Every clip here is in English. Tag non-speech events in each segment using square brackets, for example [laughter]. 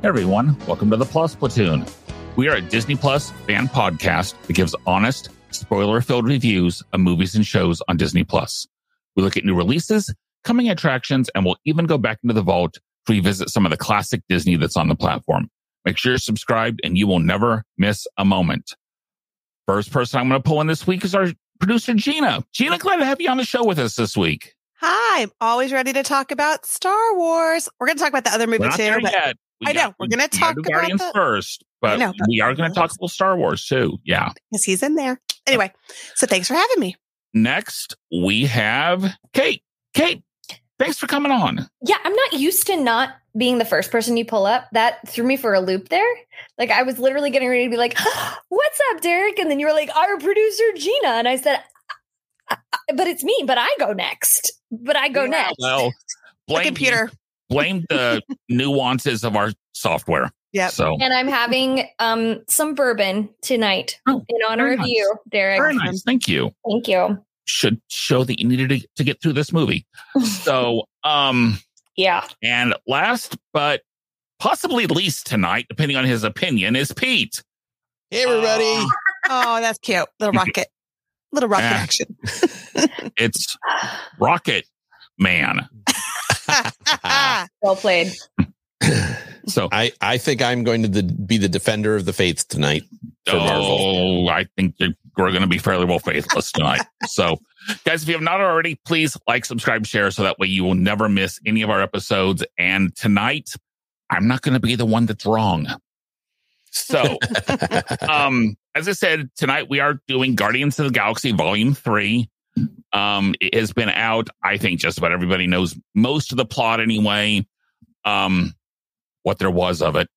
Hey everyone, welcome to the Plus Platoon. We are a Disney Plus fan podcast that gives honest, spoiler filled reviews of movies and shows on Disney Plus. We look at new releases, coming attractions, and we'll even go back into the vault to revisit some of the classic Disney that's on the platform. Make sure you're subscribed and you will never miss a moment. First person I'm going to pull in this week is our producer, Gina. Gina, glad to have you on the show with us this week. Hi, I'm always ready to talk about Star Wars. We're going to talk about the other movie too. But yet. We I know. We're gonna talk do about Guardians the- first, but, know, but- we are going to talk about Star Wars too. Yeah. because he's in there. Anyway, so thanks for having me. Next, we have Kate. Kate, thanks for coming on. Yeah, I'm not used to not being the first person you pull up. That threw me for a loop there. Like I was literally getting ready to be like, [gasps] "What's up, Derek?" And then you were like, "Our producer Gina," and I said, "I- I- "But it's me. But I go next. But I go Yeah. next." Well, [laughs] The blame computer. Blame the [laughs] nuances of our software. Yeah. So And I'm having um some bourbon tonight Oh, in honor very of nice. you, Derek. very nice. Thank you. Thank you. Should show that you needed to, to get through this movie. [laughs] So, um, Yeah. and last but possibly least tonight, depending on his opinion, is Pete. Hey, everybody. Uh, [laughs] Oh, that's cute. Little rocket. Little rocket action. it's Rocket Man. [laughs] Well played. [clears throat] So, I, I think I'm going to the, be the defender of the faith tonight for Marvel. oh, I think we're going to be fairly well faithless tonight. [laughs] so, guys, if you have not already, please like, subscribe, share, so that way you will never miss any of our episodes. And tonight, I'm not going to be the one that's wrong. So, [laughs] um, as I said, tonight we are doing Guardians of the Galaxy Volume 3. Um, it has been out. I think just about everybody knows most of the plot anyway. Um, what there was of it.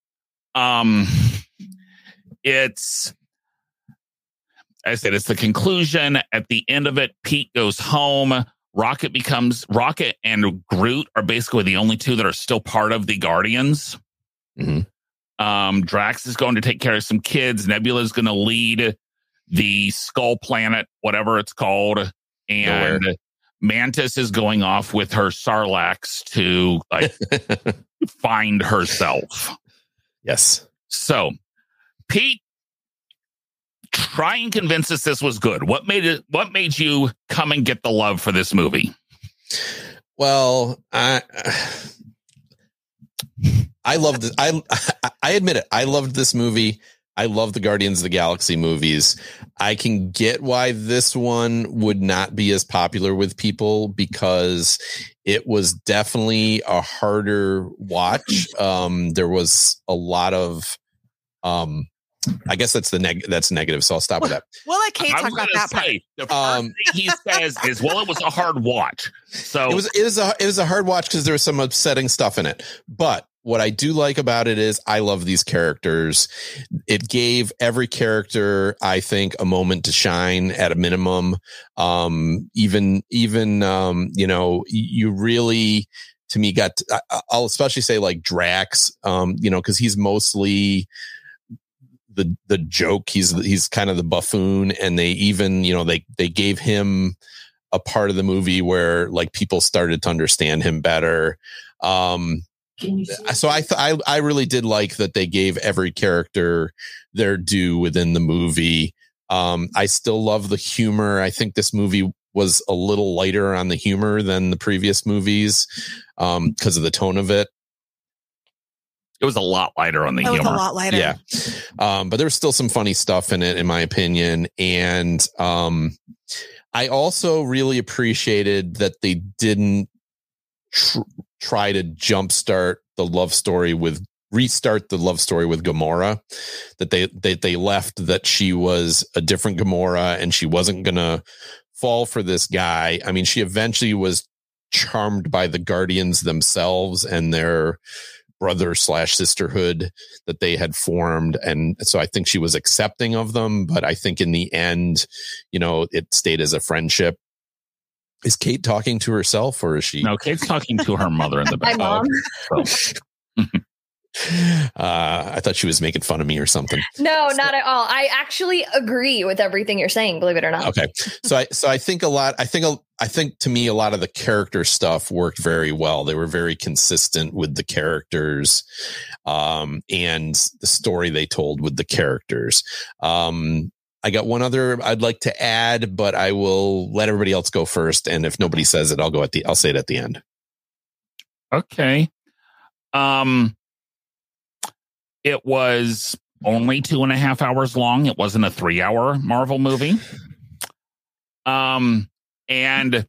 Um, it's, I said, it's the conclusion. At the end of it, Pete goes home. Rocket becomes Rocket and Groot are basically the only two that are still part of the Guardians. Mhm. Um, Drax is going to take care of some kids. Nebula is going to lead the Skull Planet, whatever it's called, and Mantis is going off with her sarlax to like [laughs] find herself. yes. So, Pete, try and convince us this was good. What made it? What made you come and get the love for this movie? Well, I I loved it. I I admit it. I loved this movie. I love the Guardians of the Galaxy movies. I can get why this one would not be as popular with people because it was definitely a harder watch. [clears throat] Um, there was a lot of, um, I guess that's the neg. That's negative. So I'll stop with that. Well, I can't I talk about gonna that part. the first Um, thing he says is, "Well, it was a hard watch." So It was it was a it was a hard watch because there was some upsetting stuff in it. But what I do like about it is I love these characters. It gave every character, I think, a moment to shine at a minimum. Um, even even um, you know, you really to me got I- I'll especially say like Drax, um, you know, because he's mostly the the joke. He's he's kind of the buffoon, and they even you know they they gave him a part of the movie where like people started to understand him better. Um, so I, th- I I really did like that they gave every character their due within the movie. Um, I still love the humor. I think this movie was a little lighter on the humor than the previous movies um, because of the tone of it. it was a lot lighter on the That was humor. a lot lighter. Yeah. Um, but there was still some funny stuff in it, in my opinion. And um, I also really appreciated that they didn't tr- try to jumpstart the love story with restart the love story with Gamora that they they they left that she was a different Gamora and she wasn't gonna fall for this guy. I mean, she eventually was charmed by the Guardians themselves and their brother slash sisterhood that they had formed. And so I think she was accepting of them, but I think in the end, you know, it stayed as a friendship. Is Kate talking to herself or is she? No, Kate's talking to her mother in the [laughs] My back. mom. So, [laughs] Uh, I thought she was making fun of me or something. No, not at all. I actually agree with everything you're saying, believe it or not. Okay. So I, so I think a lot, I think, a, I think to me, a lot of the character stuff worked very well. They were very consistent with the characters, um, and the story they told with the characters. Um, I got one other I'd like to add, but I will let everybody else go first. And if nobody says it, I'll go at the, I'll say it at the end. okay. Um, it was only two and a half hours long. It wasn't a three hour Marvel movie. Um, and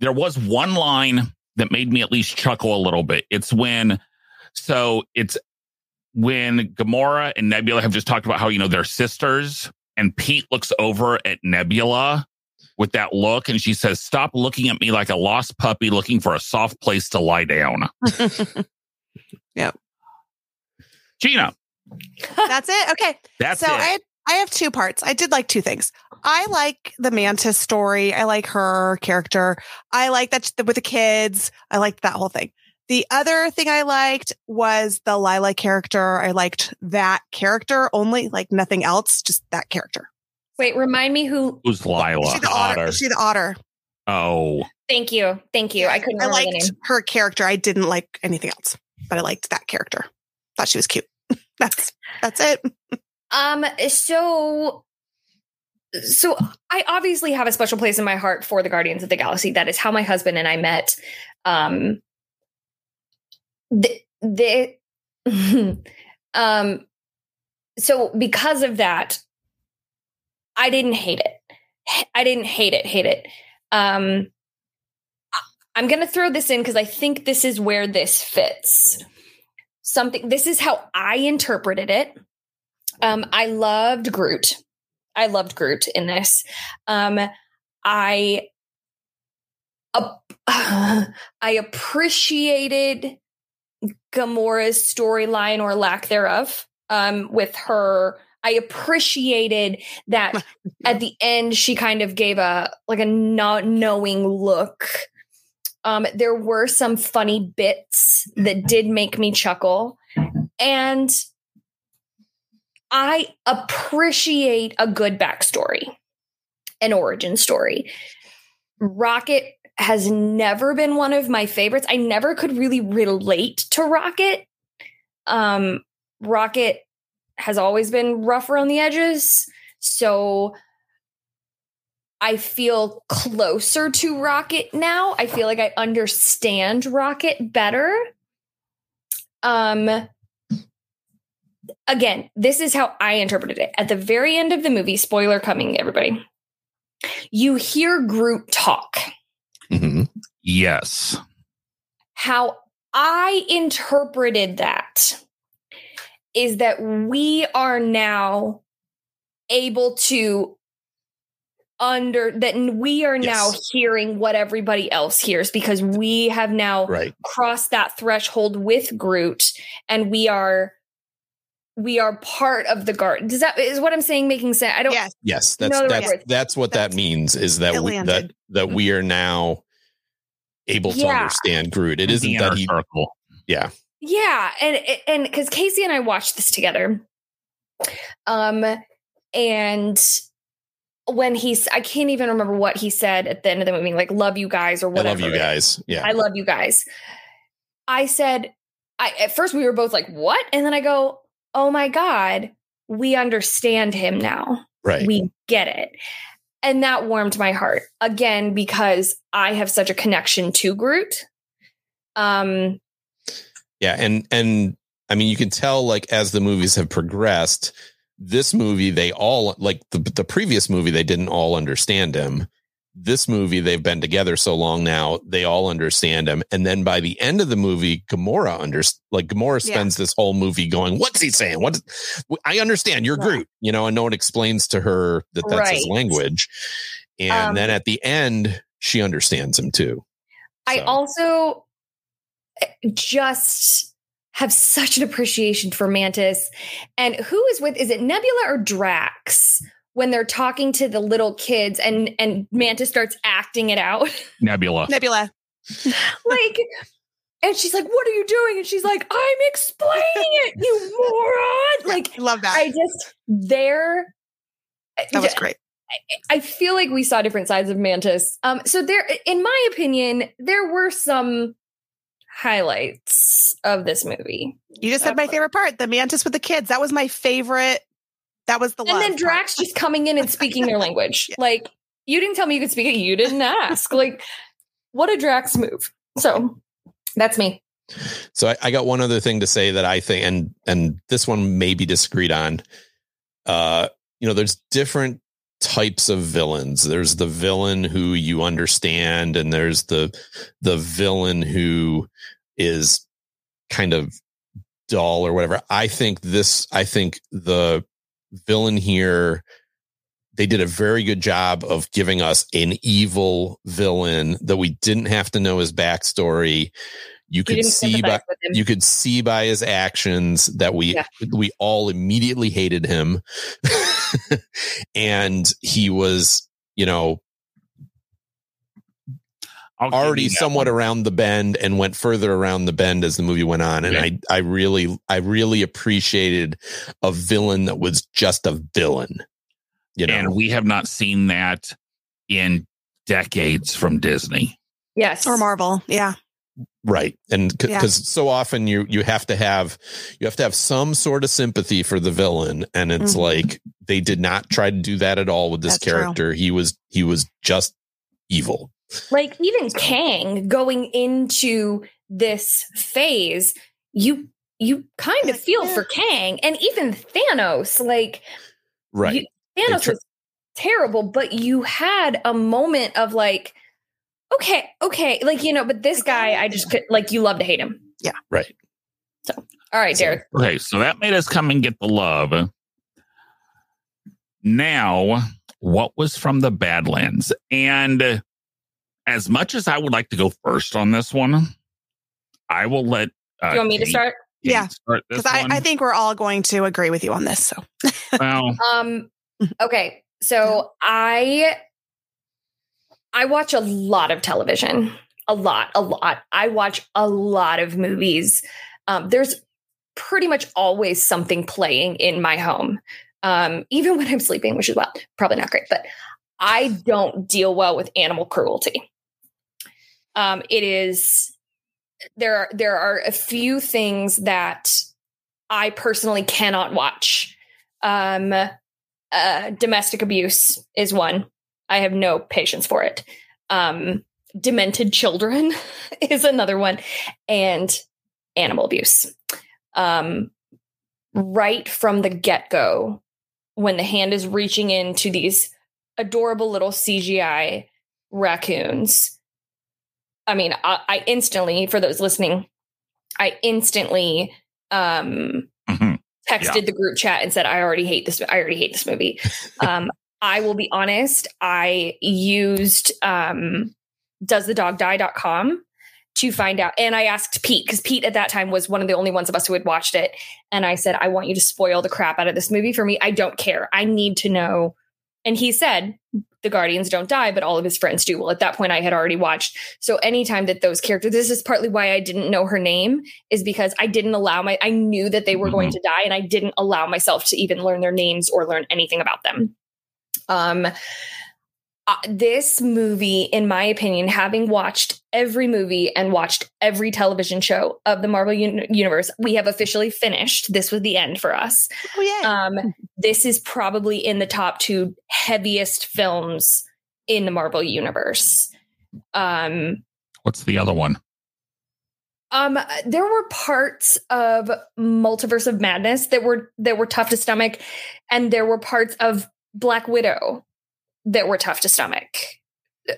there was one line that made me at least chuckle a little bit. It's when, so it's when Gamora and Nebula have just talked about how, you know, they're sisters, and Pete looks over at Nebula with that look and she says, Stop looking at me like a lost puppy looking for a soft place to lie down. [laughs] Yeah. Gina, That's it. Okay. that's so it. I I have two parts. I did like two things. I like the Mantis story. I like her character. I like that with the kids. I liked that whole thing. The other thing I liked was the Lylla character. I liked that character only, like nothing else, just that character. Wait, remind me who. Who's Lylla? Is she the otter? Otter. She the otter? Oh, Thank you. Thank you. I couldn't I remember liked name. her character. I didn't like anything else, but I liked that character. Thought she was cute. [laughs] that's that's it. Um, so so I obviously have a special place in my heart for the Guardians of the Galaxy. That is how my husband and I met. Um the, the [laughs] um so because of that, I didn't hate it. I didn't hate it, hate it. Um I'm to throw this in because I think this is where this fits. Something, this is how I interpreted it. Um, I loved Groot. I loved Groot in this. Um, I, uh, [sighs] I appreciated Gamora's storyline or lack thereof. Um, with her, I appreciated that [laughs] at the end she kind of gave a like a not knowing look um, there were some funny bits that did make me chuckle. And I appreciate a good backstory, an origin story. Rocket has never been one of my favorites. I never could really relate to Rocket. Um, Rocket has always been rough around the edges. So I feel closer to Rocket now. I feel like I understand Rocket better. Um again, this is how I interpreted it. At the very end of the movie, spoiler coming everybody. You hear Groot talk. Mhm. yes. How I interpreted that is that we are now able to under that we are now hearing what everybody else hears because we have now Right. crossed that threshold with Groot and we are we are part of the garden. Does that is what I'm saying making sense? I don't Yes. Yes, that's No, the that's right that's what that means is that we, that that we are now able to Yeah. understand Groot. It The isn't that he circle. yeah. Yeah, and and because Casey and I watched this together, um, and when he's, I can't even remember what he said at the end of the movie, like "love you guys" or I whatever. love you guys. Yeah. I love you guys. I said, I at first we were both like, "What?" And then I go, "Oh my god, we understand him now. right. We get it." And that warmed my heart again because I have such a connection to Groot. Um, Yeah, and and I mean you can tell like as the movies have progressed, this movie they all like the the previous movie they didn't all understand him. This movie they've been together so long now, they all understand him. And then by the end of the movie, Gamora under like Gamora Yeah. spends this whole movie going, "What's he saying? What? I understand. You're Right. Groot." You know, and no one explains to her that that's his language. And Um, then at the end, she understands him too. I So. also eh, just have such an appreciation for Mantis. And who is with, is it Nebula or Drax? When they're talking to the little kids and and Mantis starts acting it out. [laughs] Nebula. Nebula. like and she's like, What are you doing? And she's like, I'm explaining it, you moron. Like I love that. I just there that was great. I feel like we saw different sides of Mantis. Um, so there, in my opinion, there were some highlights of this movie. You just said my favorite part, the mantis with the kids. That was my favorite. That was the last. and then Drax part. just coming in and speaking their [laughs] language. yeah. Like you didn't tell me you could speak it. You didn't ask. like what a Drax move. So that's me. So I, I, got one other thing to say that I think, and and this one may be disagreed on. Uh, you know, there's different types of villains. There's the villain who you understand, and there's the the villain who is kind of dull or whatever. I think this. I think the villain here. They did a very good job of giving us an evil villain that we didn't have to know his backstory. You could see by you could see by his actions that we yeah. we all immediately hated him. [laughs] and he was, you know, already somewhat one. around the bend and went further around the bend as the movie went on. And yeah. I, I really, I really appreciated a villain that was just a villain. You know, and we have not seen that in decades from Disney. Yes. Or Marvel. Yeah. Right. And because yeah. so often you, you have to have, you have to have some sort of sympathy for the villain. And it's mm-hmm. like, they did not try to do that at all with this That's character. True. He was, he was just evil. Like even Kang going into this phase, you, you kind of feel for Kang and even Thanos, like, right. You, Thanos tra- was terrible, but you had a moment of like, okay, okay, like you know, but this guy, I just could like you love to hate him. Yeah, right. So, all right, Derek. Okay, so that made us come and get the love. Now, what was from the Badlands? And as much as I would like to go first on this one, I will let. Uh, you want me Kate, to start? Kate yeah, because I, I think we're all going to agree with you on this. So, well, [laughs] um, okay, so I I watch a lot of television, a lot, a lot. I watch a lot of movies. Um, there's pretty much always something playing in my home, um, even [laughs] when I'm sleeping, which is well, probably not great, but I don't deal well with animal cruelty. Um, it is there. Are, there are a few things that I personally cannot watch. Um, uh, domestic abuse is one. I have no patience for it. Um, demented children [laughs] is another one, and animal abuse. Um, right from the get go, when the hand is reaching into these adorable little CGI raccoons. I mean, I, I instantly, for those listening, I instantly um, mm-hmm. texted yeah. the group chat and said, "I already hate this. I already hate this movie." [laughs] Um, I will be honest, I used um, doesthedogdie.com to find out. And I asked Pete, because Pete at that time was one of the only ones of us who had watched it. And I said, I want you to spoil the crap out of this movie for me. I don't care. I need to know. And he said, the Guardians don't die, but all of his friends do. Well, at that point, I had already watched. So anytime that those characters, this is partly why I didn't know her name, is because I didn't allow my, I knew that they were mm-hmm. going to die, and I didn't allow myself to even learn their names or learn anything about them. Um, uh, this movie, in my opinion, having watched every movie and watched every television show of the Marvel un- Universe, we have officially finished. This was the end for us. Oh, yeah. Um, this is probably in the top two heaviest films in the Marvel Universe. Um, What's the other one? Um, there were parts of Multiverse of Madness that were that were tough to stomach, and there were parts of Black Widow that were tough to stomach.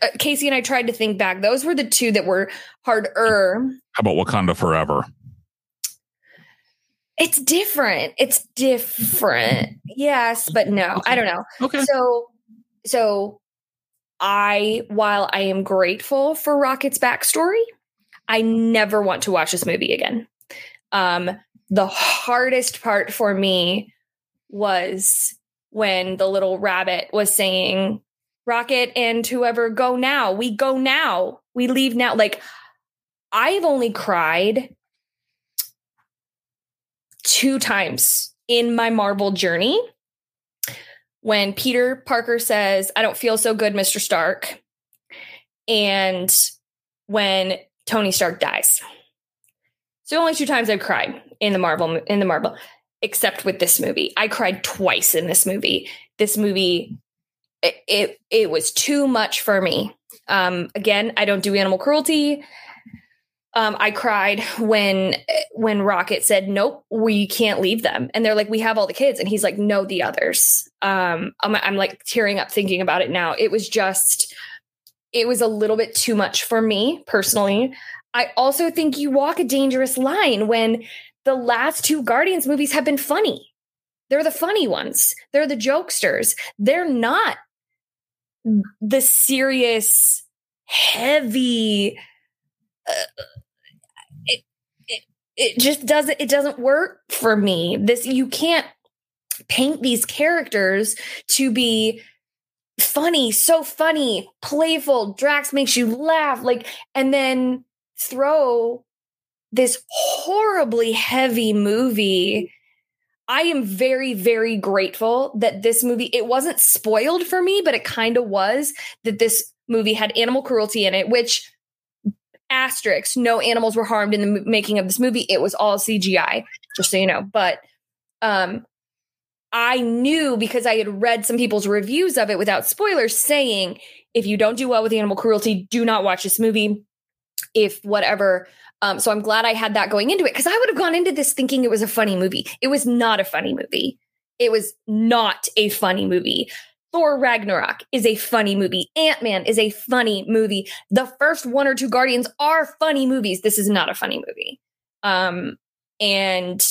Uh, Casey and I tried to think back. Those were the two that were harder. How about Wakanda Forever? It's different. It's different. Yes, but no. Okay. I don't know. Okay. So so I while I am grateful for Rocket's backstory, I never want to watch this movie again. Um, the hardest part for me was when the little rabbit was saying, Rocket and whoever go now, we go now, we leave now. Like, I've only cried two times in my Marvel journey. When Peter Parker says, I don't feel so good, Mr. Stark. And when Tony Stark dies. So only two times I've cried in the Marvel in the Marvel, except with this movie. I cried twice in this movie. This movie, it it, it was too much for me. Um, again, I don't do animal cruelty. Um, I cried when when Rocket said, "Nope, we can't leave them," and they're like, "We have all the kids," and he's like, "No, the others." Um, I'm, I'm like tearing up thinking about it now. It was just, it was a little bit too much for me personally. I also think you walk a dangerous line when the last two Guardians movies have been funny. They're the funny ones. They're the jokesters. They're not the serious, heavy. Uh, it, it it just doesn't it doesn't work for me. This you can't paint these characters to be funny, so funny, playful. Drax makes you laugh, like, and then throw this horribly heavy movie I am very, very grateful that this movie, it wasn't spoiled for me, but it kind of was that this movie had animal cruelty in it, which asterisk, no animals were harmed in the making of this movie. It was all CGI, just so you know. But um, I knew because I had read some people's reviews of it without spoilers saying, if you don't do well with animal cruelty, do not watch this movie if whatever. Um, so I'm glad I had that going into it because I would have gone into this thinking it was a funny movie. It was not a funny movie. It was not a funny movie. Thor Ragnarok is a funny movie. Ant Man is a funny movie. The first one or two Guardians are funny movies. This is not a funny movie. Um, and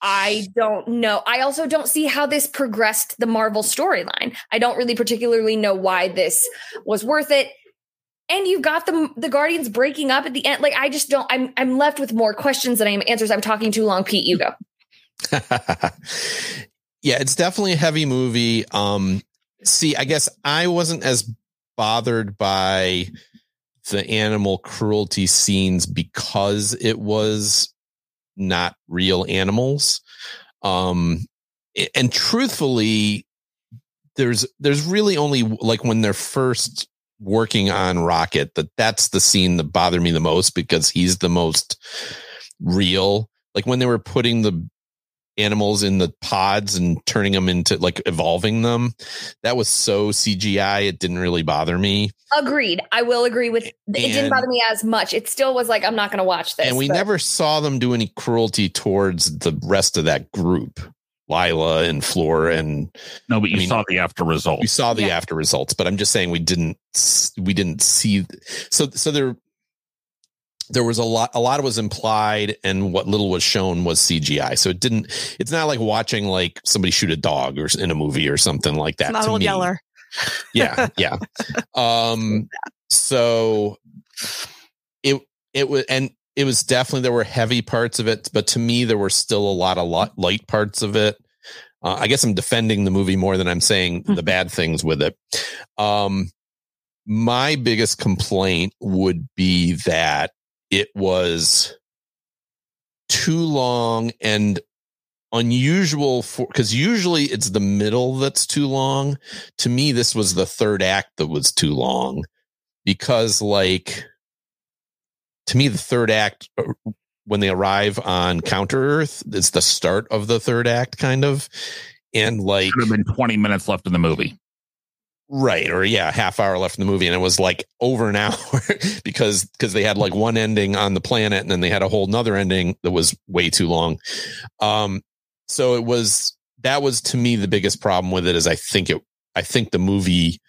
I don't know. I also don't see how this progressed the Marvel storyline. I don't really particularly know why this was worth it and you've got the the Guardians breaking up at the end. Like I just don't. I'm I'm left with more questions than I am answers. I'm talking too long. Pete, you go. [laughs] yeah, it's definitely a heavy movie. Um, see, I guess I wasn't as bothered by the animal cruelty scenes because it was not real animals. Um, and truthfully, there's there's really only like when they're first working on Rocket that that's the scene that bothered me the most because he's the most real. Like when they were putting the animals in the pods and turning them into like evolving them, that was so CGI. It didn't really bother me. Agreed. I will agree with it. And, didn't bother me as much. It still was like I'm not going to watch this. And we but. never saw them do any cruelty towards the rest of that group. Lylla and Floor and no, but you I mean, saw the after results. We saw the yeah. after results, but I'm just saying we didn't we didn't see so so there there was a lot a lot was implied and what little was shown was CGI. So it didn't it's not like watching like somebody shoot a dog or in a movie or something like that. It's not old me. Yeller. Yeah, [laughs] yeah. um so it it was and it was definitely there were heavy parts of it, but to me there were still a lot of lot, light parts of it. Uh, I guess I'm defending the movie more than I'm saying the mm-hmm. bad things with it. Um, my biggest complaint would be that it was too long and unusual for because usually it's the middle that's too long. To me, this was the third act that was too long because like to me, the third act, uh, when they arrive on Counter Earth, it's the start of the third act, kind of. And like, could have been 20 minutes left in the movie. Right. Or yeah, half hour left in the movie. And it was like over an [laughs] hour because, because they had like one ending on the planet and then they had a whole nother ending that was way too long. Um, so it was, that was to me the biggest problem with it is I think it, I think the movie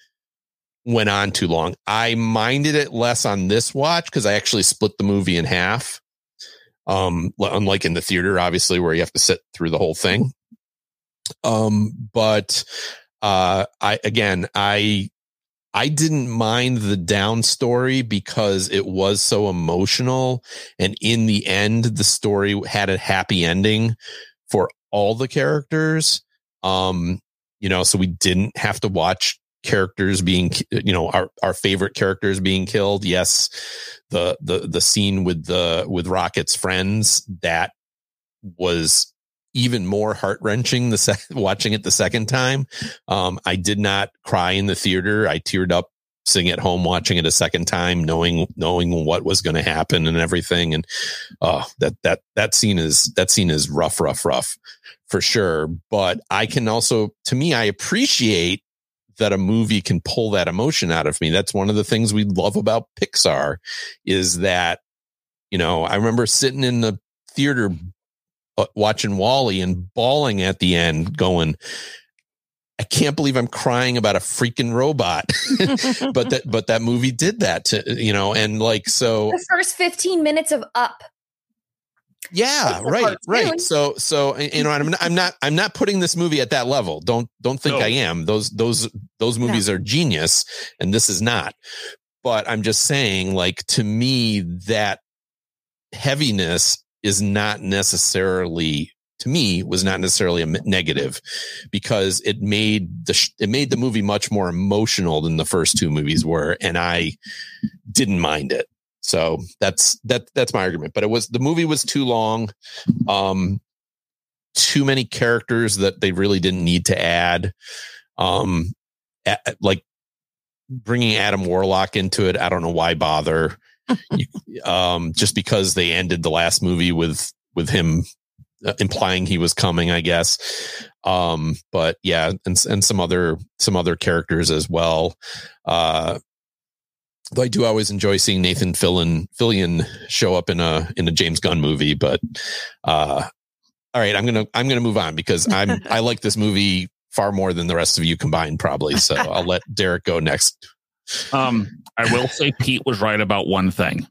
went on too long. I minded it less on this watch because I actually split the movie in half. Um, unlike in the theater, obviously, where you have to sit through the whole thing. Um, but uh, I again, I I didn't mind the down story because it was so emotional. And in the end, the story had a happy ending for all the characters. Um, you know, so we didn't have to watch characters being, you know, our, our favorite characters being killed. Yes. The, the, the scene with the, with Rocket's friends that was even more heart wrenching the sec- [laughs] watching it the second time. Um, I did not cry in the theater. I teared up sitting at home watching it a second time, knowing knowing what was going to happen and everything. And uh, that that that scene is that scene is rough, rough, rough for sure. But I can also, to me, I appreciate that a movie can pull that emotion out of me. That's one of the things we love about Pixar is that, you know, I remember sitting in the theater uh, watching WALL-E and bawling at the end, going, I can't believe I'm crying about a freaking robot. [laughs] but that but that movie did that to you know, and like so the first 15 minutes of up. Yeah, right, right. So so you know, I'm not, I'm not I'm not putting this movie at that level. Don't don't think no. I am. Those those those movies are genius and this is not. But I'm just saying like to me that heaviness is not necessarily to me was not necessarily a negative because it made the it made the movie much more emotional than the first two movies were and I didn't mind it. So that's that that's my argument, but it was the movie was too long. Um too many characters that they really didn't need to add. Um like bringing Adam Warlock into it, I don't know why bother [laughs] um, just because they ended the last movie with with him uh, implying he was coming, I guess. Um, but yeah, and and some other some other characters as well. Uh, though I do always enjoy seeing Nathan Fillion Fillion show up in a in a James Gunn movie. But uh, all right, I'm gonna I'm gonna move on because I'm [laughs] I like this movie far more than the rest of you combined, probably. So [laughs] I'll let Derek go next. Um, I will say Pete was right about one thing.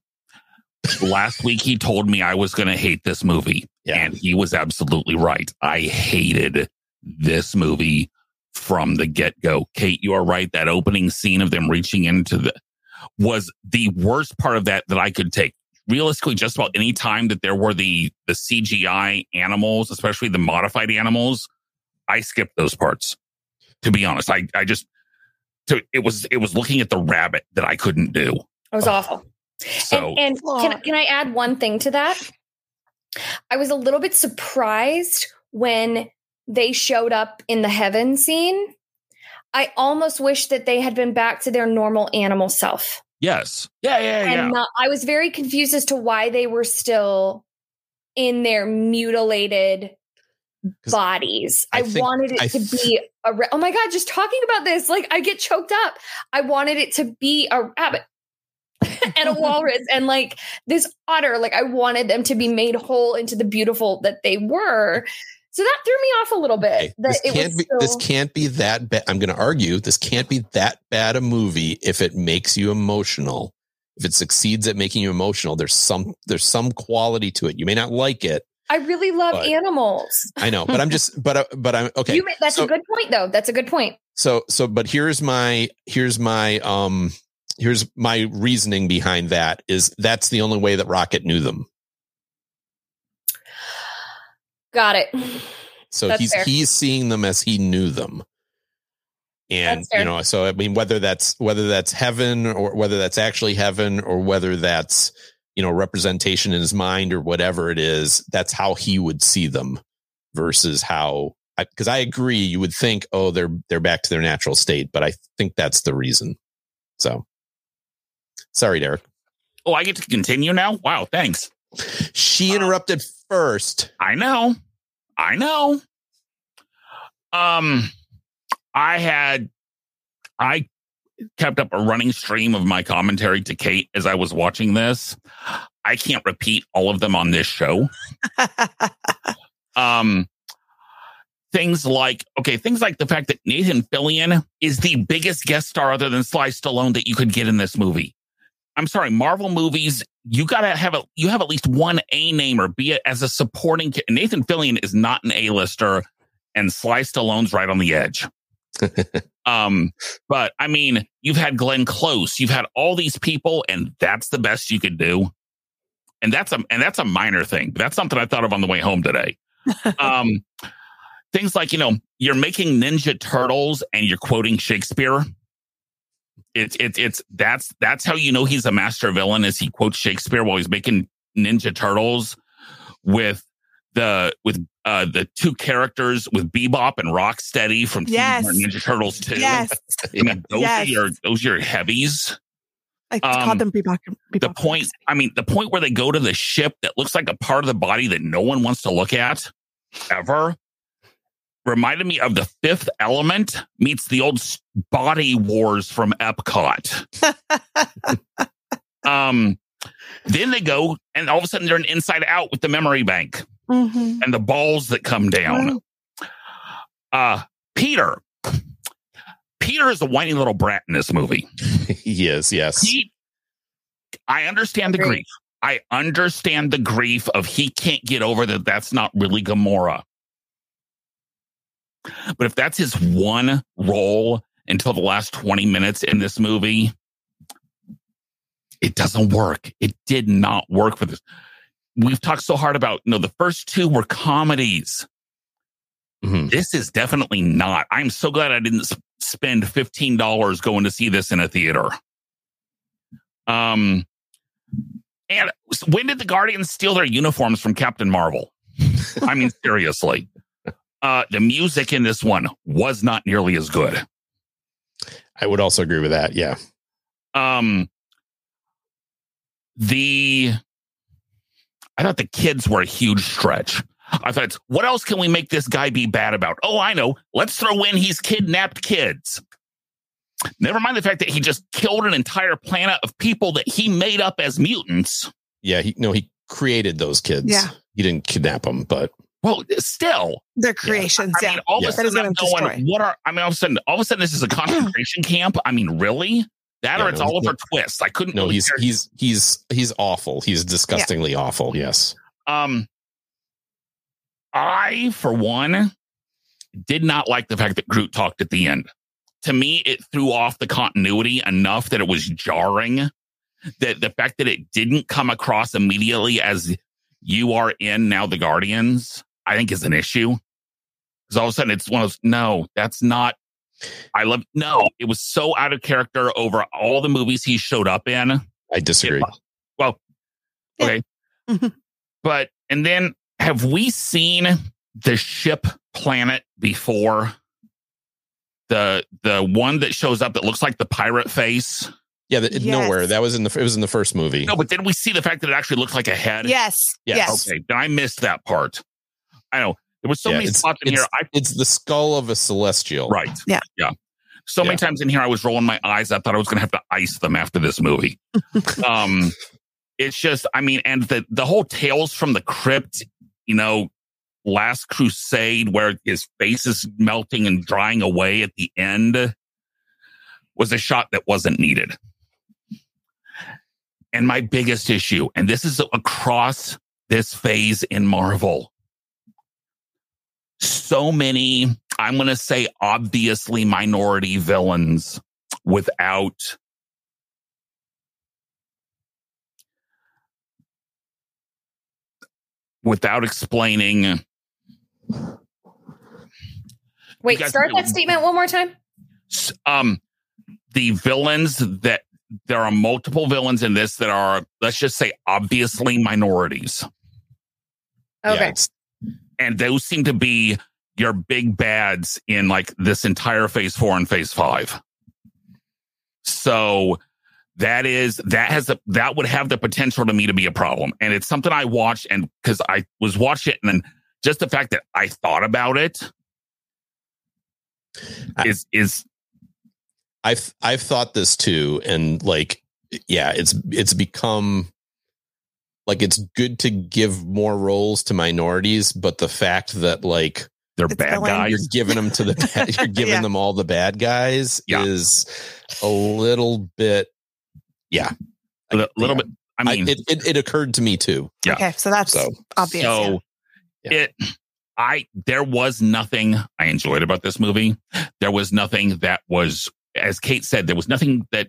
Last week he told me I was going to hate this movie, yeah. and he was absolutely right. I hated this movie from the get go. Kate, you are right. That opening scene of them reaching into the was the worst part of that that I could take. Realistically, just about any time that there were the the CGI animals, especially the modified animals, I skipped those parts. To be honest, I I just to it was it was looking at the rabbit that I couldn't do. It was awful. So and, and can can I add one thing to that? I was a little bit surprised when they showed up in the heaven scene. I almost wish that they had been back to their normal animal self. Yes. Yeah, yeah, yeah. And not, I was very confused as to why they were still in their mutilated bodies. I, I wanted it I to be a ra- oh my god, just talking about this, like I get choked up. I wanted it to be a rabbit [laughs] and a walrus and like this otter. Like I wanted them to be made whole into the beautiful that they were. So that threw me off a little bit. Okay, this can't be this can't be that bad. I'm going to argue this can't be that bad a movie if it makes you emotional. If it succeeds at making you emotional, there's some there's some quality to it. You may not like it, I really love but, animals. I know, but I'm just, but, uh, but I'm okay. You, that's so, a good point though. That's a good point. So, so, but here's my, here's my, um, here's my reasoning behind that is that's the only way that Rocket knew them. Got it. [laughs] So that's he's, fair. he's seeing them as he knew them. And, you know, so I mean, whether that's, whether that's heaven or whether that's actually heaven or whether that's, you know, representation in his mind or whatever it is, that's how he would see them versus how because I, I, agree you would think oh they're they're back to their natural state but i think that's the reason so sorry derek oh i get to continue now wow thanks she interrupted uh, first i know i know um i had i kept up a running stream of my commentary to Kate as I was watching this. I can't repeat all of them on this show. [laughs] um, things like okay, things like the fact that Nathan Fillion is the biggest guest star other than Sly Stallone that you could get in this movie. I'm sorry, Marvel movies, you gotta have a you have at least one A namer, be it as a supporting. Nathan Fillion is not an A lister, and Sly Stallone's right on the edge. [laughs] um, but I mean, you've had Glenn Close, you've had all these people, and that's the best you could do. And that's a and that's a minor thing. That's something I thought of on the way home today. [laughs] Um, things like you know you're making Ninja Turtles and you're quoting Shakespeare. It's it's it's that's that's how you know he's a master villain is he quotes Shakespeare while he's making Ninja Turtles with the with uh the two characters with Bebop and Rocksteady from Yes. Ninja Turtles 2. Yes. [laughs] I mean, those Yes. are your those are heavies. I Um, called them Bebop. The point, I mean, the point where they go to the ship that looks like a part of the body that no one wants to look at ever reminded me of the fifth element meets the old s- body wars from Epcot. [laughs] um, then they go and all of a sudden they're an inside out with the memory bank Mhm. and the balls that come down. Uh, Peter. Peter is a whiny little brat in this movie. [laughs] he is, yes. He, I understand the grief. I understand the grief of he can't get over that that's not really Gamora. But if that's his one role until the last 20 minutes in this movie, it doesn't work. It did not work for this. We've talked so hard about, you know, the first two were comedies. Mhm. This is definitely not. I'm so glad I didn't spend $15 going to see this in a theater. Um, and when did the Guardians steal their uniforms from Captain Marvel? I mean, [laughs] seriously. Uh, the music in this one was not nearly as good. I would also agree with that. Yeah. Um, the I thought the kids were a huge stretch. I thought, what else can we make this guy be bad about? Oh, I know. Let's throw in he's kidnapped kids. Never mind the fact that he just killed an entire planet of people that he made up as mutants. Yeah. He, no, he created those kids. Yeah. He didn't kidnap them, but Well, still, Their creations. Yeah. I mean, all Yeah. of a That is sudden, I'm gonna going, destroy. what are, I mean, all of a sudden, all of a sudden, this is a concentration camp. I mean, really? That Yeah, or it's no, Oliver no. Twist. I couldn't no, really he's care. he's he's he's awful. He's disgustingly awful. Yes. Um, I, for one, did not like the fact that Groot talked at the end. To me, it threw off the continuity enough that it was jarring. That the fact that it didn't come across immediately as you are in now the Guardians, I think is an issue. Because all of a sudden it's one of those, no, that's not. I love, no, it was so out of character over all the movies he showed up in. I disagree. Well, okay. Mhm. But, and then have we seen the ship planet before? The the one that shows up that looks like the pirate face. Yeah. The, Yes. Nowhere. That was in the it was in the first movie. No, but then we see the fact that it actually looks like a head. Yes. Yes. Yes. Okay. Then I missed that part. I know. There was so Yeah, many it's- spots in it's- here. I It's the skull of a celestial. right. Yeah. Yeah. So many times in here I was rolling my eyes. I thought I was gonna have to ice them after this movie. [laughs] um it's just, I mean, and the the whole tales from the crypt, you know, last crusade where his face is melting and drying away at the end was a shot that wasn't needed. And my biggest issue, and this is across this phase in Marvel. So many, I'm going to say obviously minority villains without without explaining Wait, start that statement one more time. um the villains that there are multiple villains in this that are let's just say obviously minorities Yeah, Okay. it's- and those seem to be your big bads in like this entire phase 4 and phase 5 so that is that has the that would have the potential to me to be a problem. And it's something i watched and because i was watching it and then just the fact that i thought about it I- is is I've I've thought this too, and like, yeah, it's it's become like it's good to give more roles to minorities, but the fact that like they're It's bad villain. guys you're giving them to the [laughs] bad, you're giving Yeah. them all the bad guys Yeah. is a little bit, yeah, a little yeah. bit i I, mean it, it it occurred to me too. Yeah. Okay. So that's So obvious. so Yeah. it I there was nothing I enjoyed about this movie. There was nothing that was, as Kate said, there was nothing that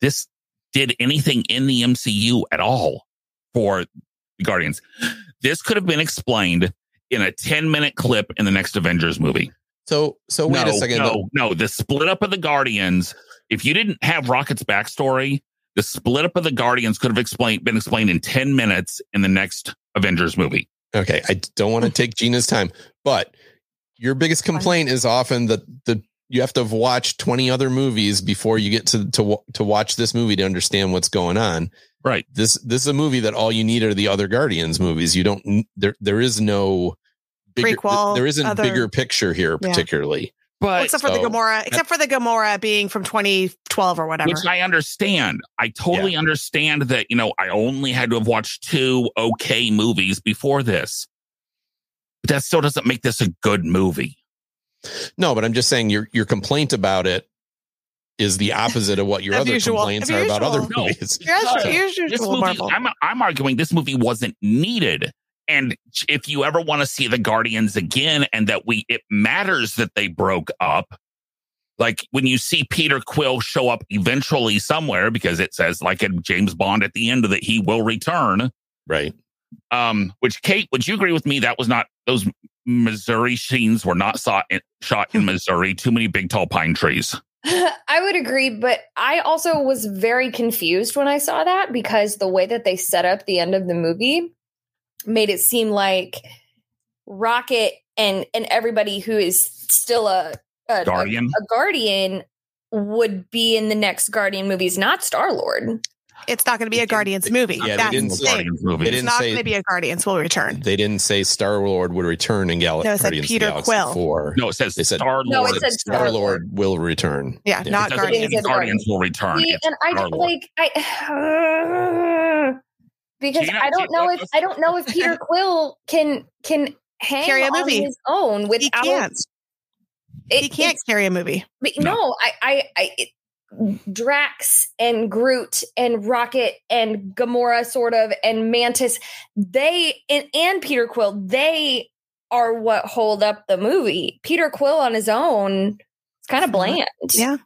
this did anything in the MCU at all for the Guardians. This could have been explained in a 10 minute clip in the next Avengers movie. So so wait no, a second. No, no, the split up of the Guardians. If you didn't have Rocket's backstory, the split up of the Guardians could have explained been explained in 10 minutes in the next Avengers movie. Okay, I don't want to take Gina's time, but your biggest complaint is often that the you have to have watched 20 other movies before you get to to to watch this movie to understand what's going on. Right. This this is a movie that all you need are the other Guardians movies. You don't there there is no bigger Prequel, there isn't other- bigger picture here Yeah. particularly. Well, But except for the so- Gamora, except for the Gamora being from 2012 or whatever. which I understand. I totally understand that, you know, I only had to have watched two okay movies before this. But that still doesn't make this a good movie. No, but I'm just saying your your complaint about it is the opposite of what your other usual. complaints As are about other. No. movies. [laughs] Here's, No. here's your This usual movie, Marvel. I'm, I'm arguing this movie wasn't needed. And if you ever want to see the Guardians again and that we, it matters that they broke up. Like when you see Peter Quill show up eventually somewhere because it says like in James Bond at the end of that he will return. Right. Um, which Kate, would you agree with me? That was not those Missouri scenes were not shot in, shot in [laughs] Missouri. Too many big tall pine trees. [laughs] I would agree, but I also was very confused when I saw that because the way that they set up the end of the movie made it seem like Rocket and and everybody who is still a a, Guardian. a, a guardian would be in the next Guardian movies, not Star Lord. It's not going to be a Guardians movie. Yeah, they That's didn't the say- thing. Guardians movie. They It's didn't not going to be a Guardians will return. They didn't say Star Lord would return in Gal- No, it said Guardians of the Peter Galaxy Quill. 4. No, it says They said- Star Lord. No, it said Star Lord will return. Yeah, Yeah. not It Guardians. mean It said Guardians will return. See, and I Star-Lord. like I [sighs] because Gina, I don't know if I don't know if [laughs] Peter Quill can can hang Carry a on movie. his own He without can't. it, He can't carry a movie. But No. no, I, I, I, it, Drax and Groot and Rocket and Gamora, sort of, and Mantis, they and, and Peter Quill, they are what hold up the movie. Peter Quill on his own, it's kind of bland. Yeah.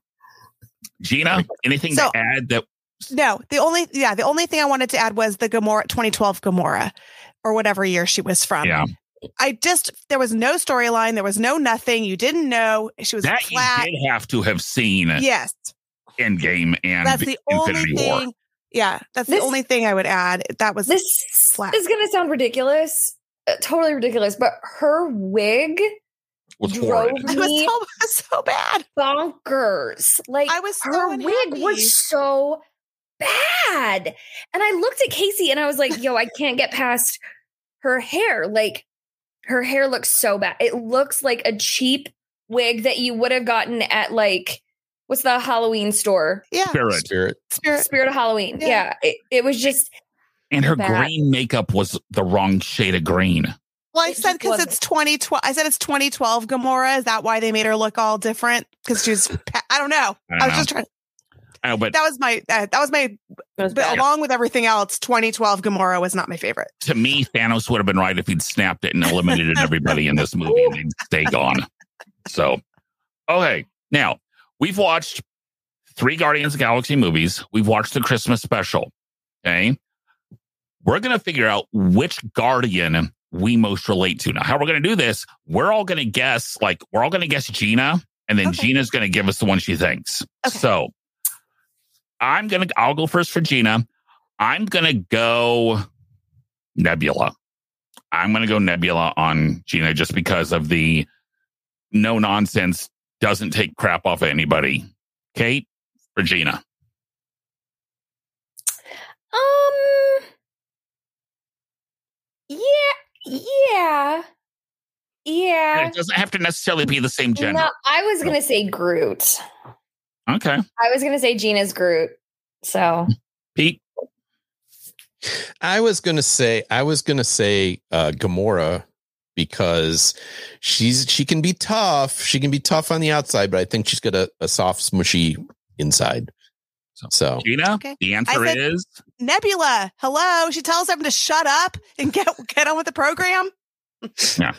Gina, anything So- to add that No, the only yeah, the only thing I wanted to add was the Gamora 2012 Gamora or whatever year she was from. Yeah. I just there was no storyline, there was no nothing. You didn't know she was that flat. you did have to have seen Yes, Endgame and that's the Infinity only War. thing. Yeah, that's This- the only thing I would add. That was This Flat. is going to sound ridiculous, uh, totally ridiculous, but her wig Was drove horrid. [laughs] it was me so, [laughs] so bad. bonkers. Like I was so her wig was so bad. And I looked at Casey and I was like, yo, I can't get past her hair. Like her hair looks so bad. It looks like a cheap wig that you would have gotten at like what's the Halloween store? Yeah, Spirit. Spirit. spirit. Spirit of Halloween. Yeah. Yeah. It, it was just And her Bad. green makeup was the wrong shade of green. Well, I It said because it's 2012. I said it's 2012 Gamora. Is that why they made her look all different? Because she was. I don't know. I I, don't was know. just trying. I know, but That was my. Uh, that was my. it was But along with everything else, 2012 Gamora was not my favorite. to me, Thanos would have been right if he'd snapped it and eliminated everybody in this movie and they'd stay gone. So, okay. Now, we've watched three Guardians of the Galaxy movies. We've watched the Christmas special. Okay. We're going to figure out which Guardian we most relate to. Now, how we're going to do this, we're all going to guess, like, we're all going to guess Gina, and then Okay. Gina's going to give us the one she thinks. Okay. So, I'm going to, I'll go first for Gina. I'm going to go Nebula. I'm going to go Nebula on Gina just because of the no nonsense, doesn't take crap off of anybody. Kate, Regina. Um. Yeah. Yeah. Yeah. It doesn't have to necessarily be the same gender. No, I was gonna say Groot. Okay. I was gonna say Gina's Groot. So Pete, I was gonna say I was gonna say uh Gamora because she's she can be tough. She can be tough on the outside, but I think she's got a, a soft, smushy inside. So- So Gina, Okay. the answer said- is Nebula, hello. She tells them to shut up and get get on with the program. [laughs] Yeah,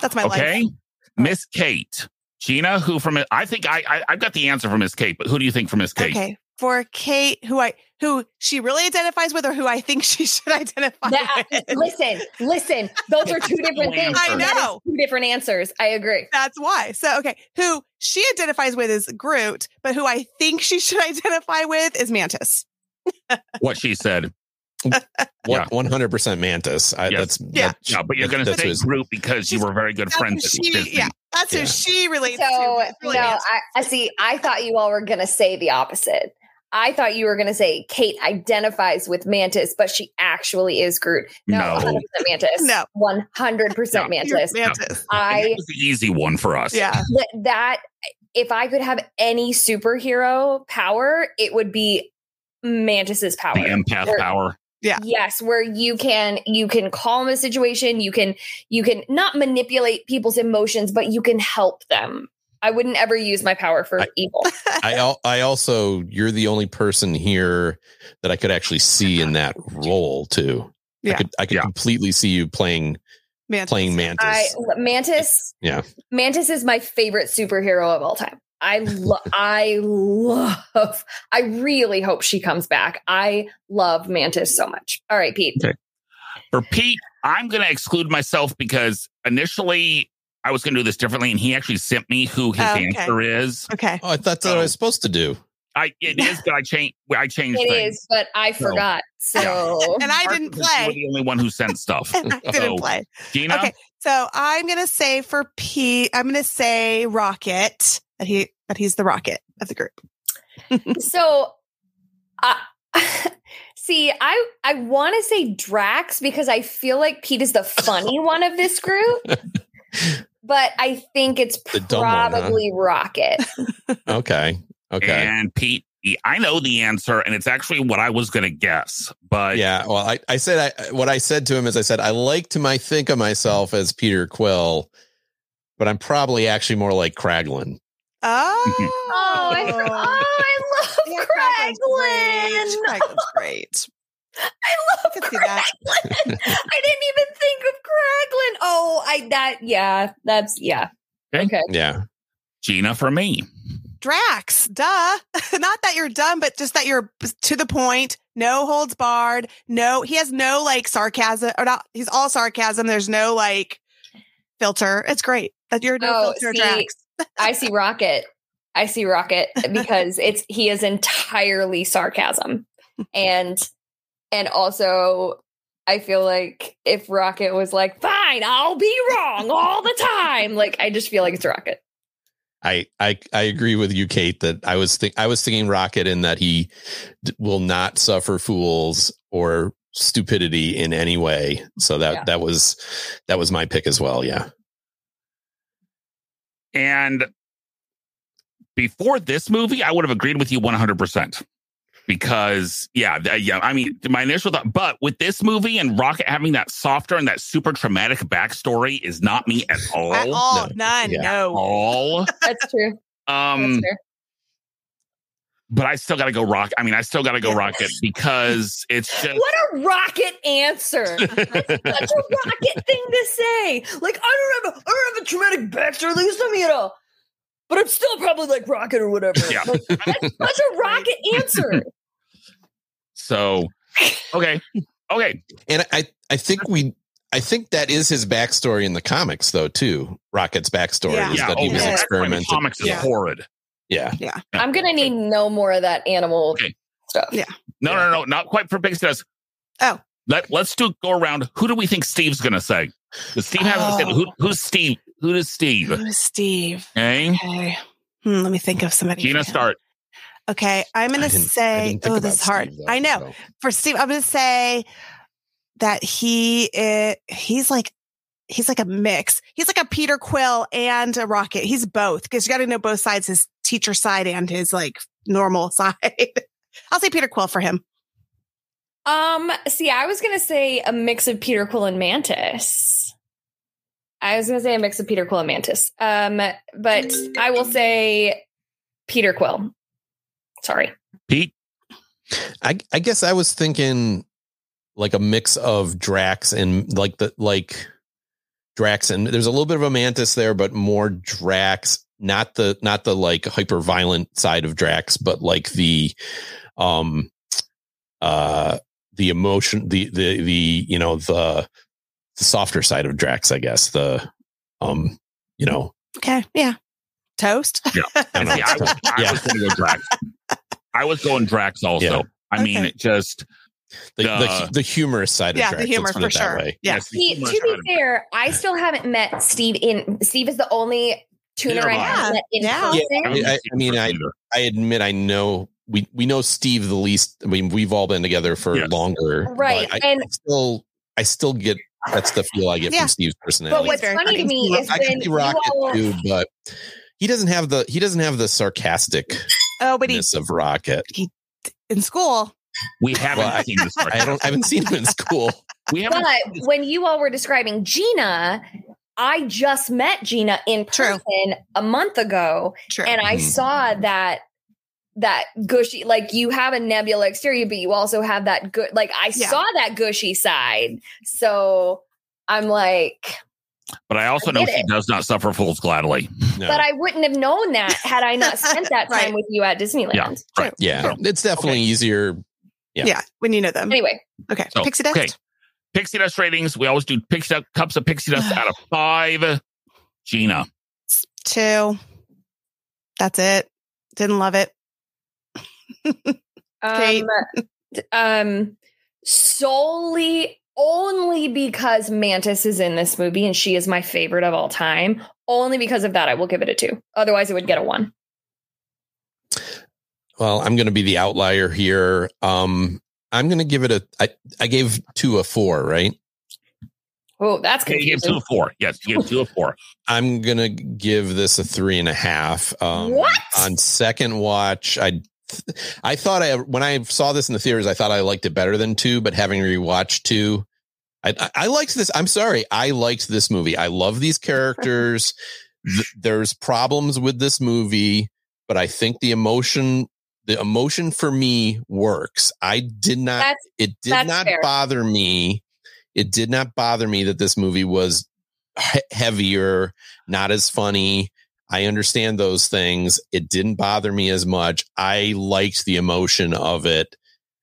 that's my Okay. life. Miss Kate. Gina, who from it? I think I, I I've got the answer for Miss Kate, but who do you think for Miss Kate? Okay. For Kate, who I who she really identifies with, or who I think she [laughs] should identify That- with. listen, listen. Those are two different things. I That is know. two different answers. I agree. That's why. So okay, who she identifies with is Groot, but who I think she [laughs] should identify with is Mantis. What she said. [laughs] Yeah. One hundred percent Mantis. I, Yes. That's Yeah. that- Yeah, but you're going to say his- group because you were very good friends who with she, Disney. yeah, that's who she relates So to. It's no, really Mantis. I, I see. I thought you all were going to say the opposite. I thought you were going to say Kate identifies with Mantis, but she actually is Groot. No, No. 100% Mantis. No. 100% No. Mantis. Mantis. I It was the easy one for us. Yeah. th- that if I could have any superhero power, it would be Mantis's power. The empath Or- power. Yeah. Yes, where you can you can calm a situation, you can you can not manipulate people's emotions, but you can help them. I wouldn't ever use my power for I- evil. [laughs] I I also you're the only person here that I could actually see in that role too. I Yeah. could I could Yeah. completely see you playing Mantis. playing Mantis. I Mantis. Yeah. Mantis is my favorite superhero of all time. I love. [laughs] I love. I really hope she comes back. I love Mantis so much. All right, Pete. For Pete, I'm going to exclude myself because initially I was going to do this differently, and he actually sent me who his Oh, okay. answer is. Okay. oh, I thought that's what I was supposed to do. I it is, but I changed. I changed It things. is, but I forgot. So [laughs] And I didn't because you were play. the only one who sent stuff. [laughs] I didn't So, play. Gina, Okay. So I'm gonna say for Pete, I'm gonna say Rocket. That he that he's the rocket of the group. [laughs] so uh, see i i want to say drax because i feel like pete is the funny one of this group but i think it's The dumb one, huh? probably rocket [laughs] Okay. Okay. and Pete. I know the answer, and it's actually what I was going to guess. But yeah. Well, I, I said I what I said to him is I said I like to my think of myself as Peter Quill, but I'm probably actually more like Kraglin. Oh, oh i, [laughs] oh, I love Yeah, Kraglin. Kraglin's great. Kraglin's great. I love I could see that. [laughs] I didn't even think of Kraglin. Oh, I that yeah, that's yeah. Okay. Okay. Yeah. Gina for me. Drax, duh. [laughs] Not that you're dumb, but just that you're to the point. No holds barred. No, he has no like sarcasm or not. He's all sarcasm. There's no like filter. It's great that you're no Oh, filter see, Drax. I see Rocket. I see Rocket [laughs] because it's he is entirely sarcasm. And and also I feel like if Rocket was like, fine, I'll be wrong all the time. Like I just feel like it's Rocket. I, I I agree with you, Kate. That I was think I was thinking Rocket in that he d- will not suffer fools or stupidity in any way. So that Yeah. that was that was my pick as well. Yeah. And before this movie, I would have agreed with you 100%. Because, yeah, yeah, I mean, my initial thought, but with this movie and Rocket having that softer and that super traumatic backstory is not me at [laughs] all. At all. no. None. Yeah. No. All. That's true. Um, That's but I still got to go Rock. I mean, I still got to go Yeah. Rocket because it's just. What a rocket answer. [laughs] Such a rocket thing to say. Like, I don't have a I don't have a traumatic backstory. Like, some, you know. But I'm still probably like rocket or whatever. Yeah. Like, that's such a rocket answer. So, okay. Okay. And I I think we I think that is his backstory in the comics though too. Rocket's backstory Yeah. is Yeah. that he oh, was yeah. experimented. The comics is Yeah. horrid. Yeah. Yeah. I'm gonna need no more of that animal Okay. stuff. Yeah. No, no, no, not quite for Big Stars. Oh. Let, let's do go around. Who do we think Steve's going to say? Does Steve hasn't oh. said who, who's Steve? Who is Steve? Who's Steve? Okay. Okay. Hmm, let me think of somebody. Gina, for him. start. Okay. I'm going to say, oh, this about is hard. Steve, though, I know. so. For Steve, I'm going to say that he is, he's like, he's like a mix. He's like a Peter Quill and a Rocket. He's both because you got to know both sides, his teacher side and his like normal [laughs] side. I'll say Peter Quill for him. Um, see, I was gonna say a mix of Peter Quill and Mantis. I was gonna say a mix of Peter Quill and Mantis. Um, but I will say Peter Quill. Sorry. Pete. I I guess I was thinking like a mix of Drax and like the like Drax and there's a little bit of a Mantis there, but more Drax. Not the not the like hyper violent side of Drax, but like the um uh the emotion the the the you know the the softer side of Drax, I guess. The um you know Okay. Yeah. Toast. Yeah. [laughs] I know. Yeah, I was, I Yeah. was going to go Drax. I was going Drax also. Yeah. I mean, Okay. it just the, Uh, the the humorous side Yeah, of the Drax. humor let's for sure. way. Yeah. yes, See, to be fair, I still haven't met Steve in Steve is the only tuner I have I. met in Yeah. person. Yeah, I mean, I- I mean, I- I admit I know we we know Steve the least. I mean, we've all been together for Yes. longer, but Right, I, and- I still I still get that's the feel I get Yeah. from Steve's personality. But what's very funny to me is I when can see Rocket all, too, but he doesn't have the he doesn't have the sarcasticness Oh, but he of Rocket. in school. we haven't Well, I- seen this. [laughs] I don't I haven't seen him in school. We haven't. but when you all were describing Gina, I just met Gina in True. person a month ago, True. and I Mhm. saw that that gushy like you have a nebula exterior but you also have that good like i Yeah. saw that gushy side so i'm like But I also I know get she it. does not suffer fools gladly. No. but i wouldn't have known that had i not [laughs] spent that time Right. with you at disneyland Yeah. Right. yeah, So- it's definitely easier. yeah. yeah. when you know them. anyway Okay. So, Pixie dust. okay. Pixie dust ratings. We always do pixie dust, cups of pixie dust out of [sighs] five. Gina. Two. That's it. Didn't love it. Kate. um um solely only because mantis is in this movie and she is my favorite of all time only because of that i will give it a two otherwise it would get a one Well, I'm going to be the outlier here. Um, I'm going to give it a. I I gave two a four, right? oh that's Okay, you gave two a four. Yes, you gave two a four. [laughs] I'm gonna give this a three and a half. Um, What? on second watch? I [laughs] I thought I when I saw this in the theaters, I thought I liked it better than two. But having rewatched two, I I, liked this. I'm sorry, I liked this movie. I love these characters. [laughs] Th- There's problems with this movie, but I think the emotion. The emotion for me works. I did not. That's- it did not fair. bother me. It did not bother me that this movie was he- heavier, not as funny. I understand those things. It didn't bother me as much. I liked the emotion of it.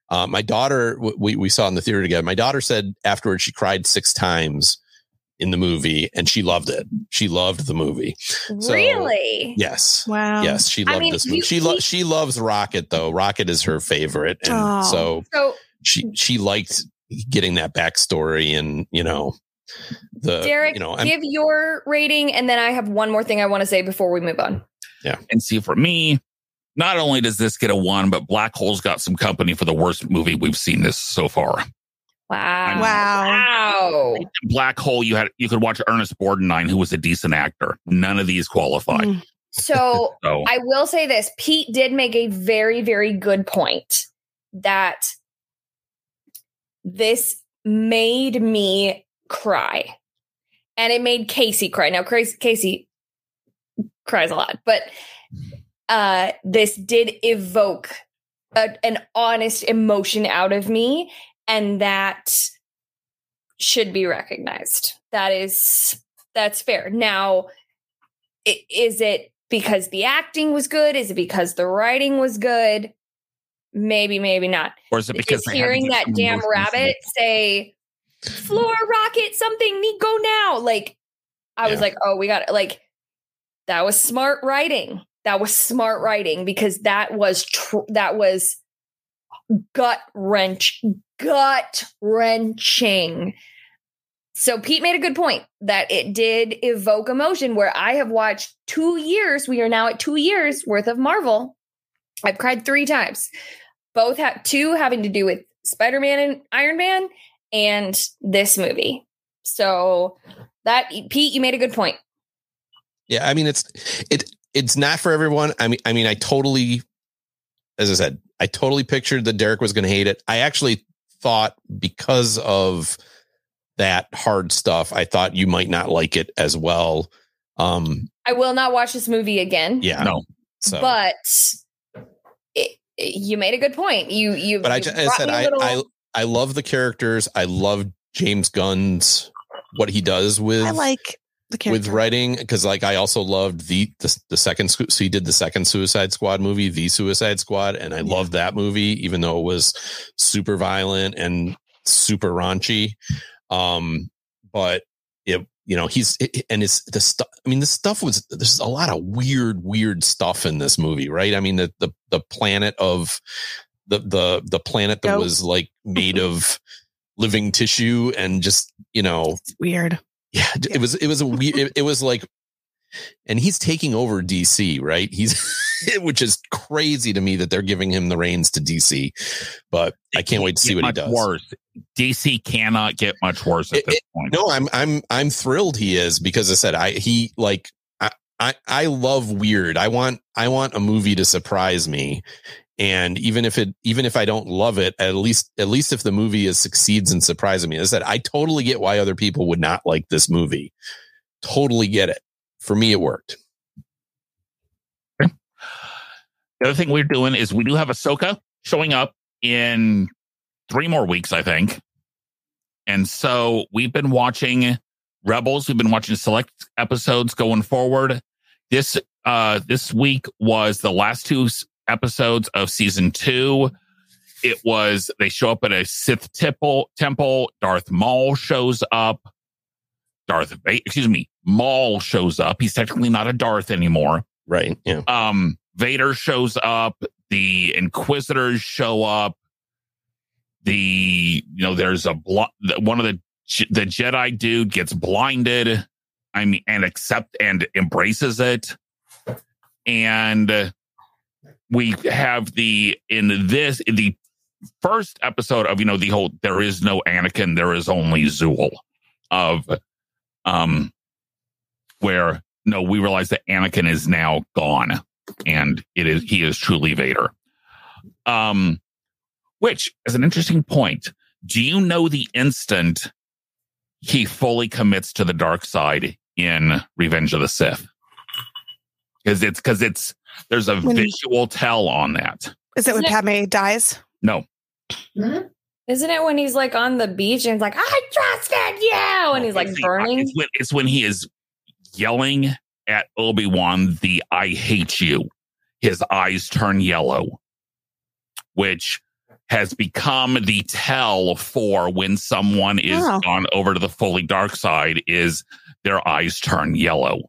Uh, my daughter, we, we saw in the theater together. My daughter said afterwards she cried six times in the movie and she loved it. She loved the movie. So, really Yes. Wow. Yes, she I loved mean, this movie. you- She lo- he- she loves Rocket though. Rocket is her favorite, and Oh. so so she she liked getting that backstory and you know the derek you know I'm, give your rating and then i have one more thing i want to say before we move on Yeah, And see, for me, not only does this get a one, but Black Hole's got some company for the worst movie we've seen this so far. wow Wow. wow Black Hole, you had you could watch Ernest Borgnine, who was a decent actor. None of these qualify. Mm. so [laughs] So I will say this Pete did make a very, very good point that this made me cry. And it made Casey cry. Now, Casey, Casey cries a lot, but uh, this did evoke a, an honest emotion out of me. And that should be recognized. That is, that's fair. Now, is it because the acting was good? Is it because the writing was good? Maybe, maybe not. or is it because Is they had to hearing that damn rabbit say, floor rocket, something, need go now. Like, I was like, oh, we got it. Like, that was smart writing. That was smart writing because that was, tr- that was gut wrench, gut wrenching. So Pete made a good point that it did evoke emotion where I have watched two years. We are now at two years worth of Marvel. I've cried three times. Both have two having to do with Spider-Man and Iron Man and this movie. So that Pete, you made a good point. yeah i mean it's it it's not for everyone i mean i mean i totally as i said i totally pictured that derek was going to hate it i actually thought because of that hard stuff i thought you might not like it as well um I will not watch this movie again. yeah No. so But it, it- you made a good point. You you but i just as i brought said me a I, little- I i love the characters i love james gunn's what he does with I like the character. with writing because like I also loved the the, the second so he did the second Suicide Squad movie, The Suicide Squad, and I Yeah. loved that movie even though it was super violent and super raunchy. Um, but it you know he's it, and it's the stuff. I mean, the stuff was there's a lot of weird weird stuff in this movie, right? I mean the the the planet of the the the planet that Goat. was like made [laughs] of living tissue and just you know It's weird. yeah, Yeah. it was it was a weird it, it was like and he's taking over DC, right? He's [laughs] which is crazy to me that they're giving him the reins to DC. But I can't wait to see what he does. Worse. DC cannot get much worse at It- this it- point. No, I'm I'm I'm thrilled he is because I said I he like I, I I love weird. I want I want a movie to surprise me. And even if it even if I don't love it, at least at least if the movie is succeeds in surprising me. As I said, I totally get why other people would not like this movie. Totally get it. For me, it worked. The other thing we're doing is we do have Ahsoka showing up in three more weeks, I think. And so we've been watching Rebels. We've been watching select episodes going forward. This uh this week was the last two episodes of season two. It was they show up at a Sith temple. Temple. Darth Maul shows up. Darth, excuse me, Maul shows up. He's technically not a Darth anymore Right. Yeah. um Vader shows up, the Inquisitors show up, the you know there's a blo- one of the the Jedi dude gets blinded, I mean, and accept and embraces it, and we have the in this in the first episode of you know the whole there is no Anakin, there is only Zool of um where no we realize that Anakin is now gone and it is he is truly Vader. Um, which is an interesting point. Do you know the instant he fully commits to the dark side in Revenge of the Sith? Because it's because it's there's a When visual tell on that. Is it when Isn't Padme dies? No, Isn't it when he's like on the beach and it's like, I trusted you? And he's like It's the- burning. It's when, it's when he is yelling at Obi Wan the "I hate you." His eyes turn yellow, which has become the tell for when someone is Oh. gone over to the fully dark side. Is their eyes turn yellow?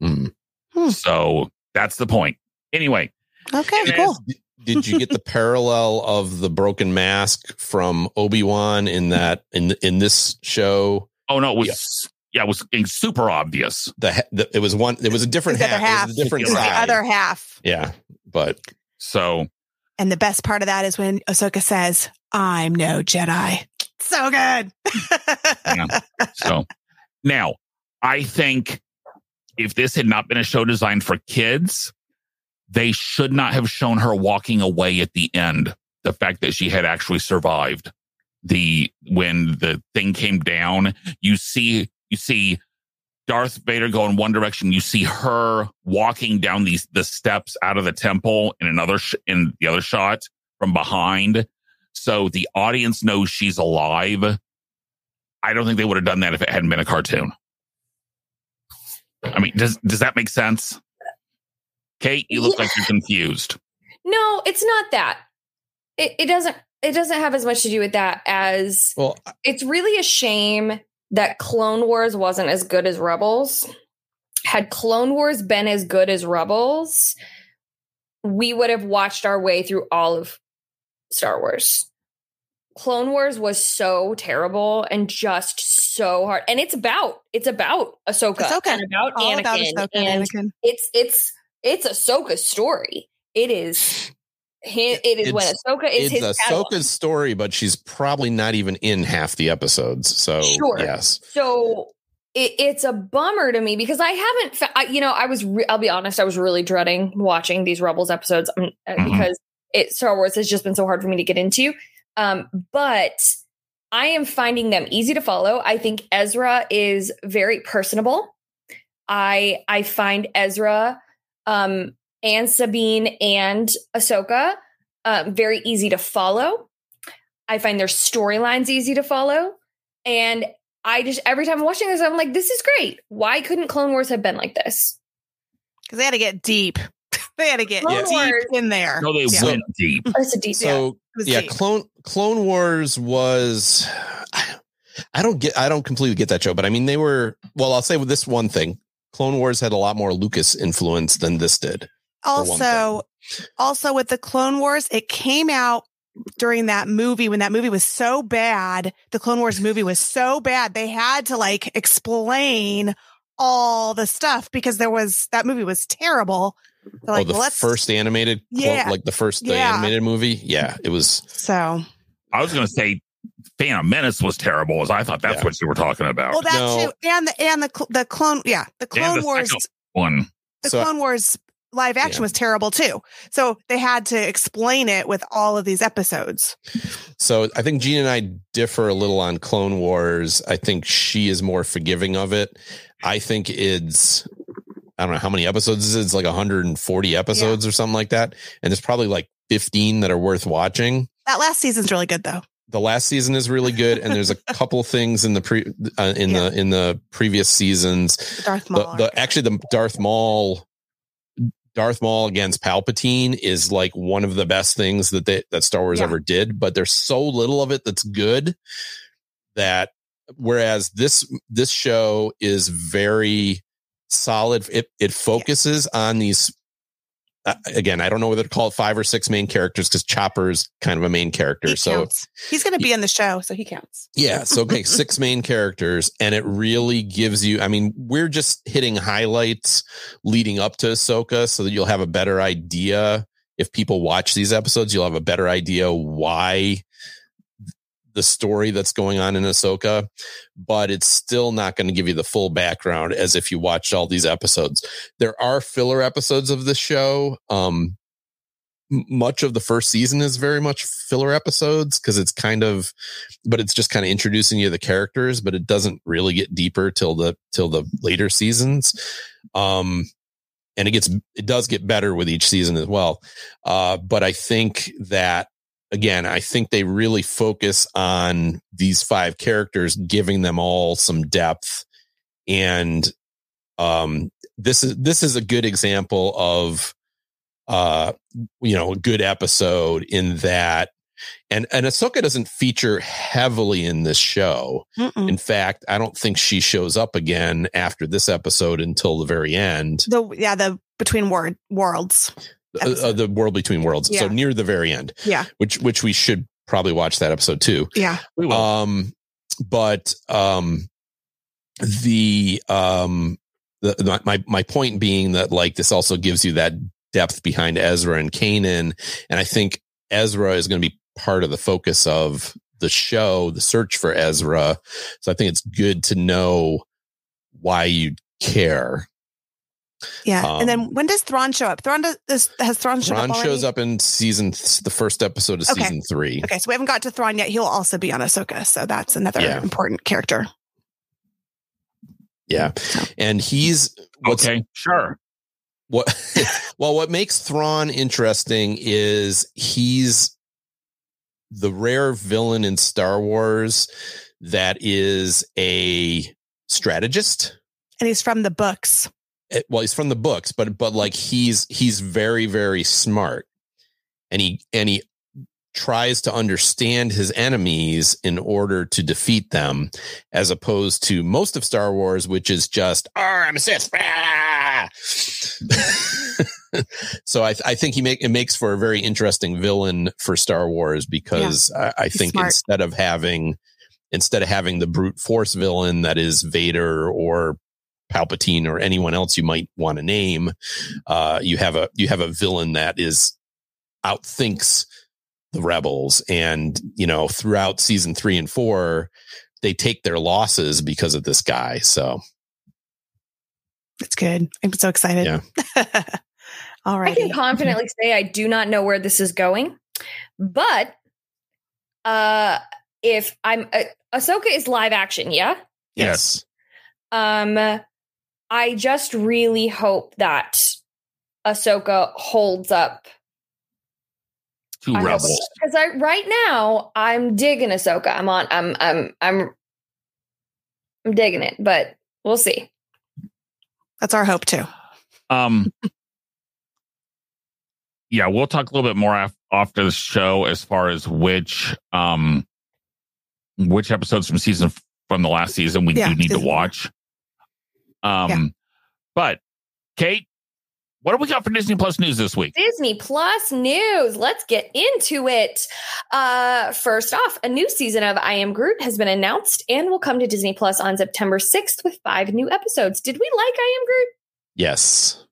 Hmm. Hmm. So that's the point. Anyway, Okay, And cool. Did you get the [laughs] parallel of the broken mask from Obi Wan in that in in this show? oh no, it was yeah, it was super obvious. The, he- the it was one. It was a different The other half. half. It was a different It was side. the other half. yeah, but So And the best part of that is when Ahsoka says, I'm no Jedi. So good. Yeah. [laughs] So now I think if this had not been a show designed for kids, they should not have shown her walking away at the end. The fact that she had actually survived the when the thing came down, you see you see Darth Vader go in one direction. You see her walking down these the steps out of the temple in another sh- in the other shot from behind. So the audience knows she's alive. I don't think they would have done that if it hadn't been a cartoon. I mean, does does that make sense? Kate, you look Yeah. like you're confused. no, it's not that. It, it doesn't. It doesn't have as much to do with that as well, it's really a shame that Clone Wars wasn't as good as Rebels. Had Clone Wars been as good as Rebels, we would have watched our way through all of Star Wars. Clone Wars was so terrible and just so hard. And it's about it's about Ahsoka, Ahsoka. and about All Anakin. about Ahsoka and and Anakin. it's it's it's Ahsoka's story. It is hi- it is when It's- Ahsoka is it's his Padawan. Ahsoka's story, but she's probably not even in half the episodes. So Sure. yes, So it, it's a bummer to me because I haven't, fa- I, you know, I was, re- I'll be honest, I was really dreading watching these Rebels episodes um, Mhm. because it Star Wars has just been so hard for me to get into. Um, but I am finding them easy to follow. I think Ezra is very personable. I I find Ezra um, and Sabine and Ahsoka um, very easy to follow. I find their storylines easy to follow. And I just every time I'm watching this, I'm like, this is great. Why couldn't Clone Wars have been like this? Because they had to get deep. They had to get Clone deep Wars- in there. No, they Yeah. went deep. Oh, That's a deep. So It was yeah, deep. Clone Clone Wars was. I don't get. I don't completely get that show, but I mean, they were. Well, I'll say with this one thing: Clone Wars had a lot more Lucas influence than this did. also also with the clone wars it came out during that movie when that movie was so bad the clone wars movie was so bad they had to like explain all the stuff because there was that movie was terrible They're oh, like oh, the well, let's first animated, clo- Yeah. like the first the Yeah. animated movie. Yeah, it was. so I was going to say Phantom Menace was terrible, as I thought that's Yeah. what you were talking about. well that No. too and the and the the clone yeah the clone the wars One. the So- clone wars live action Yeah. was terrible too so they had to explain it with all of these episodes So I think Gina and I differ a little on Clone Wars. I think she is more forgiving of it. I think it's I don't know how many episodes is it? It's like 140 episodes or something like that. And there's probably like 15 that are worth watching. that last season's really good though The last season is really good, and there's a [laughs] couple things in the pre uh, in the in the previous seasons. the darth The, the actually the Darth Maul Darth Maul against Palpatine is like one of the best things that they, that Star Wars Yeah. ever did, but there's so little of it that's good that whereas this this show is very solid it it focuses on these uh, again I don't know whether to call it five or six main characters cuz Chopper's kind of a main character He so counts. he's going to be in the show, so he counts. yeah. So okay, [laughs] six main characters, and it really gives you. I mean, we're just hitting highlights leading up to Ahsoka, so that you'll have a better idea. If people watch these episodes, you'll have a better idea why the story that's going on in Ahsoka, but it's still not going to give you the full background as if you watched all these episodes. There are filler episodes of this show. Um, much of the first season is very much filler episodes because it's kind of but it's just kind of introducing you the characters but it doesn't really get deeper till the till the later seasons um and it gets it does get better with each season as well uh but i think that again i think they really focus on these five characters giving them all some depth and um this is this is a good example of uh you know a good episode in that and and Ahsoka doesn't feature heavily in this show. Mm-mm. In fact, I don't think she shows up again after this episode until the very end, The yeah, the between word worlds. Uh, uh, the world between worlds. So near the very end, Yeah, which which we should probably watch that episode too. yeah. We will. Um, but um, the um, the, the my my point being that like this also gives you that depth behind Ezra and Kanan, and I think Ezra is going to be part of the focus of the show, the search for Ezra. So I think it's good to know why you care. Yeah. and then Um, when does Thrawn show up? Thrawn does, does has Thrawn shown Ron up shows up in season th- the first episode of Okay. season three. Okay, so we haven't got to Thrawn yet. He'll also be on Ahsoka, so that's another Yeah. important character. Yeah, and he's what's okay, sure. what [laughs] well what makes Thrawn interesting is he's the rare villain in Star Wars that is a strategist. And he's from the books. Well, he's from the books, but but like he's he's very very smart, and he and he tries to understand his enemies in order to defeat them, as opposed to most of Star Wars, which is just "Oh, I'm a Sith." Ah! [laughs] so I, I think he make it makes for a very interesting villain for Star Wars because I, I think smart. instead of having instead of having the brute force villain that is Vader or Palpatine or anyone else you might want to name, uh, you have a you have a villain that is outthinks the rebels, and you know throughout season three and four, they take their losses because of this guy. So It's good. I'm so excited. Yeah. [laughs] All I can confidently [laughs] say I do not know where this is going, but uh, if I'm uh, Ahsoka is live action, yeah. Yes. Um, I just really hope that Ahsoka holds up Two rebels. because I right now I'm digging Ahsoka. I'm on. I'm. I'm. I'm. I'm digging it, but we'll see. That's our hope too. Um, [laughs] yeah, we'll talk a little bit more af- after the show as far as which um which episodes from season from the last season we Yeah, do need to season four. watch. Um, Yeah. but Kate, what do we got for Disney Plus news this week? Disney Plus news. Let's get into it. Uh, first off, a new season of I Am Groot has been announced and will come to Disney Plus on September 6th with five new episodes. Did we like I Am Groot? Yes.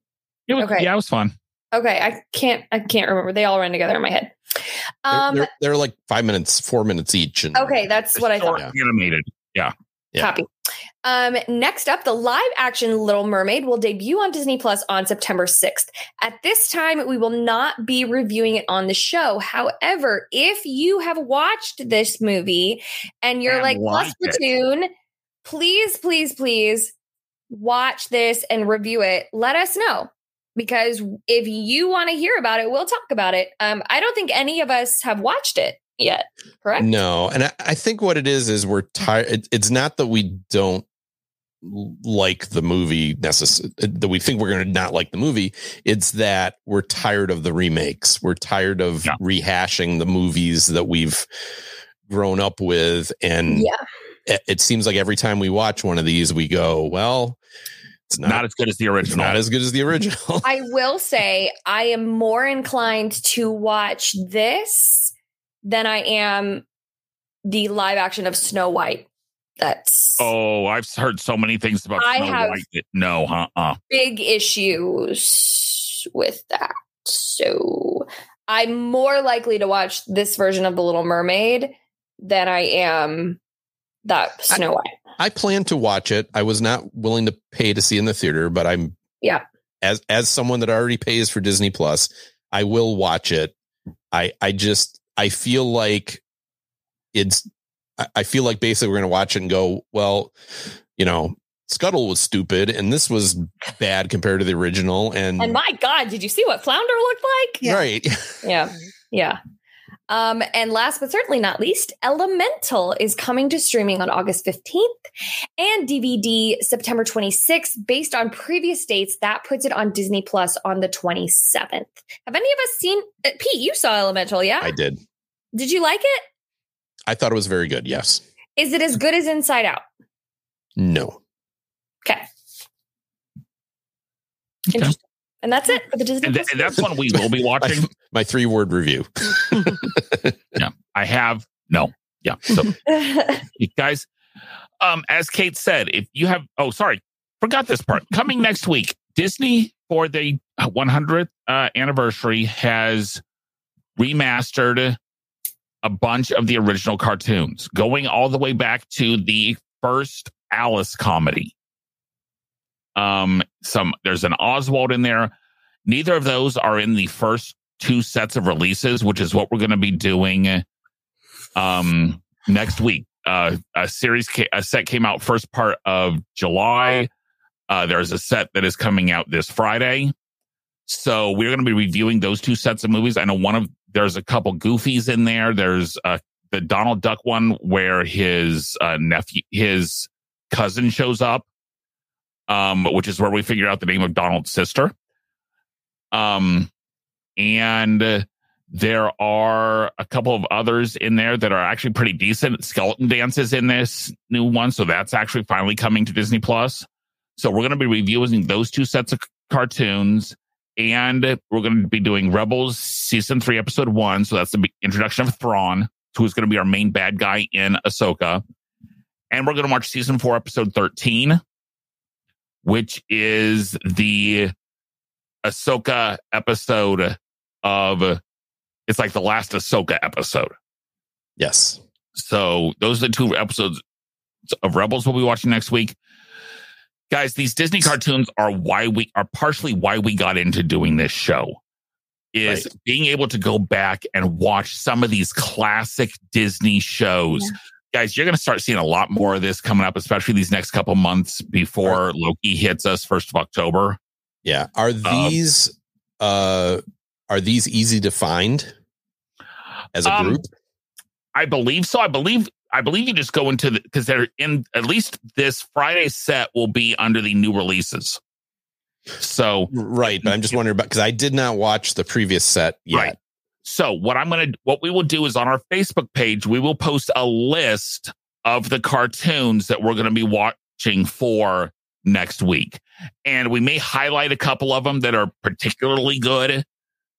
It was, Okay. Yeah, it was fun. Okay, I can't I can't remember. They all run together in my head. They're, Um they're, they're like five minutes, four minutes each. And okay, that's what I thought. Short Animated. Yeah. Copy. Um, next up, the live action Little Mermaid will debut on Disney Plus on September 6th. At this time, we will not be reviewing it on the show. However, if you have watched this movie and you're And like, Plus. Platoon, please, please, please watch this and review it. Let us know. Because if you want to hear about it, we'll talk about it. Um, I don't think any of us have watched it yet, correct? No, and I, I think what it is is we're tired. It, it's not that we don't like the movie necessarily that we think we're going to not like the movie. It's that we're tired of the remakes. We're tired of Yeah. rehashing the movies that we've grown up with, and Yeah. it, it seems like every time we watch one of these, we go, "Well, it's not, Not as good as the original. not as good as the original." I will say I am more inclined to watch this than I am the live action of Snow White. That's oh, I've heard so many things about I Snow have- White that no, uh uh big issues with that. So I'm more likely to watch this version of The Little Mermaid than I am that Snow White. I plan to watch it. I was not willing to pay to see in the theater, but I'm Yeah. As as someone that already pays for Disney Plus, I will watch it. I I just I feel like it's I- I feel like basically we're gonna watch it and go, well, you know, Scuttle was stupid and this was bad compared to the original. And, And my God, did you see what Flounder looked like? Yeah. right. [laughs] Yeah. Yeah. Um, and last but certainly not least, Elemental is coming to streaming on August 15th and DVD September 26th. Based on previous dates, that puts it on Disney Plus on the 27th. Have any of us seen uh, Pete? You saw Elemental, yeah? I did. Did you like it? I thought it was very good. Yes. Is it as good as Inside Out? No. Okay. Okay. And that's it for the Disney And, th- and that's one we will be [laughs] My, watching. my three word review. [laughs] [laughs] Yeah. I have no. Yeah. So you guys, um, as Kate said, if you have, oh, sorry, forgot this part. Coming next week, Disney for the 100th uh, anniversary has remastered a bunch of the original cartoons, going all the way back to the first Alice comedy. Um, some there's an Oswald in there. Neither of those are in the first two sets of releases, which is what we're going to be doing um next week uh a series ca- a set came out first part of july uh there's a set that is coming out this friday so we're going to be reviewing those two sets of movies i know one of there's a couple goofies in there there's uh the donald duck one where his uh nephew his cousin shows up um which is where we figure out the name of donald's sister um and there are a couple of others in there that are actually pretty decent. Skeleton Dance is in this new one, so that's actually finally coming to Disney Plus. So we're going to be reviewing those two sets of cartoons, and we're going to be doing Rebels season three, episode one. So that's the introduction of Thrawn, who's going to be our main bad guy in Ahsoka, and we're going to watch season four, episode thirteen, which is the Ahsoka episode of it's like the last Ahsoka episode. Yes. So those are the two episodes of Rebels we'll be watching next week. Guys, these Disney cartoons are why we are partially why we got into doing this show. Is Right. being able to go back and watch some of these classic Disney shows. Guys, you're going to start seeing a lot more of this coming up, especially these next couple months before Loki hits us first of October. Yeah. Are these uh are these easy to find as a Um, group? I believe so. I believe I believe you just go into the because they're in at least this Friday set will be under the new releases. So right, but I'm just wondering about because I did not watch the previous set yet. Right. So what I'm gonna what we will do is on our Facebook page we will post a list of the cartoons that we're gonna be watching for next week, and we may highlight a couple of them that are particularly good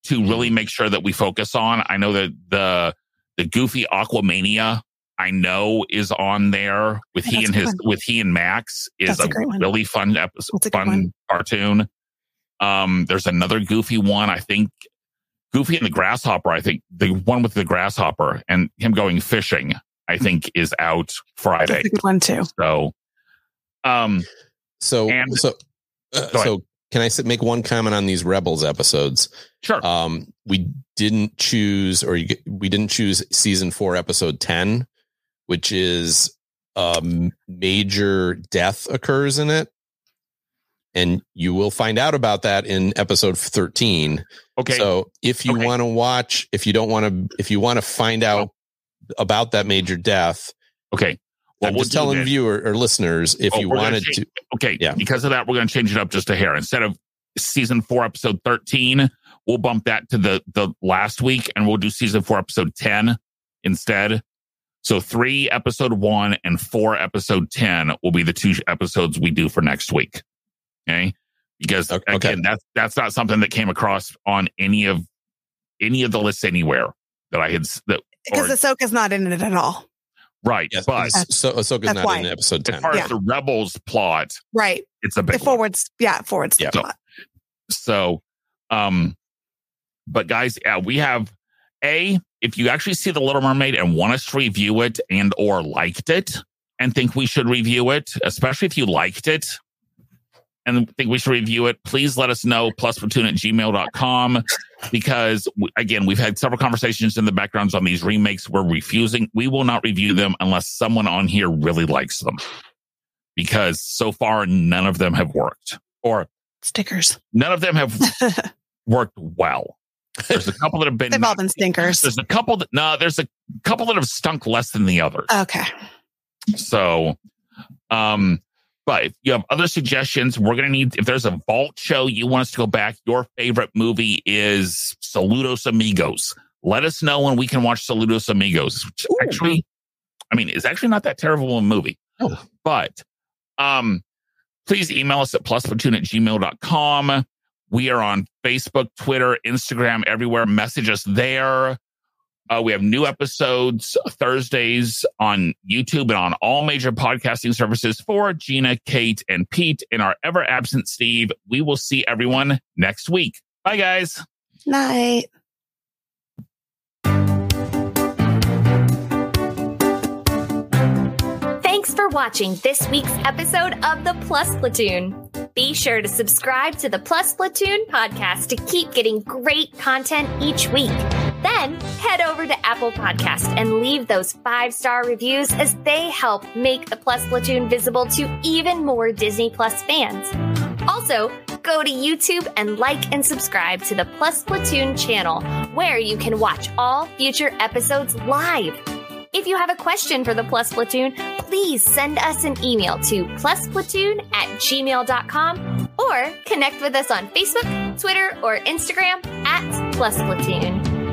to really mm-hmm. make sure that we focus on. I know that the the Goofy Aquamania I know is on there with he and his one. with he and Max is a, a really fun episode, fun cartoon. Um, there's another Goofy one. I think Goofy and the Grasshopper. I think the one with the grasshopper and him going fishing. I think is out Friday. That's a good one too. So, um, so and, so uh, so can I make one comment on these Rebels episodes? Sure. Um, we didn't choose, or you, we didn't choose season four, episode ten, which is a um, major death occurs in it, and you will find out about that in episode thirteen. Okay. So if you okay. want to watch, if you don't want to, if you want to find out about that major death, okay. Well, I'm we'll just telling viewer or listeners if oh, you wanted change, to. Okay, yeah. Because of that, we're going to change it up just a hair. Instead of season four, episode thirteen, we'll bump that to the the last week, and we'll do season four, episode ten instead. So three, episode one, and four, episode ten will be the two episodes we do for next week. Okay, because okay. again, that's that's not something that came across on any of any of the lists anywhere that I had that because Ahsoka's not in it at all. Right. Yes, but so Ahsoka's not why. in episode 10. As far yeah. as the Rebels plot, right. It's a big it forwards, one. yeah, forwards yeah. So, so, um, but guys, yeah, we have a, if you actually see the Little Mermaid and want us to review it and or liked it and think we should review it, especially if you liked it, and think we should review it, please let us know plusplatoon at gmail.com because again, we've had several conversations in the backgrounds on these remakes. We're refusing. We will not review them unless someone on here really likes them because so far none of them have worked or stickers. None of them have [laughs] worked well. There's a couple that have been. They've all been stinkers. There's a couple that, no, there's a couple that have stunk less than the others. Okay. So, um, but if you have other suggestions, we're going to need, if there's a vault show you want us to go back, your favorite movie is Saludos Amigos. Let us know when we can watch Saludos Amigos, which Ooh. actually, I mean, is actually not that terrible a movie. Oh. But, um, please email us at plusplatoon at gmail.com. We are on Facebook, Twitter, Instagram, everywhere. Message us there. Uh, we have new episodes Thursdays on YouTube and on all major podcasting services for Gina, Kate, and Pete, and our ever absent Steve. We will see everyone next week. Bye, guys. Night. For watching this week's episode of the Plus Platoon. Be sure to subscribe to the Plus Platoon podcast to keep getting great content each week. Then head over to Apple Podcast and leave those five star reviews as they help make the Plus Platoon visible to even more Disney Plus fans. Also, go to YouTube and like and subscribe to the Plus Platoon channel, where you can watch all future episodes live. If you have a question for the Plus Platoon, please send us an email to plusplatoon at gmail.com or connect with us on Facebook, Twitter, or Instagram at Plus Platoon.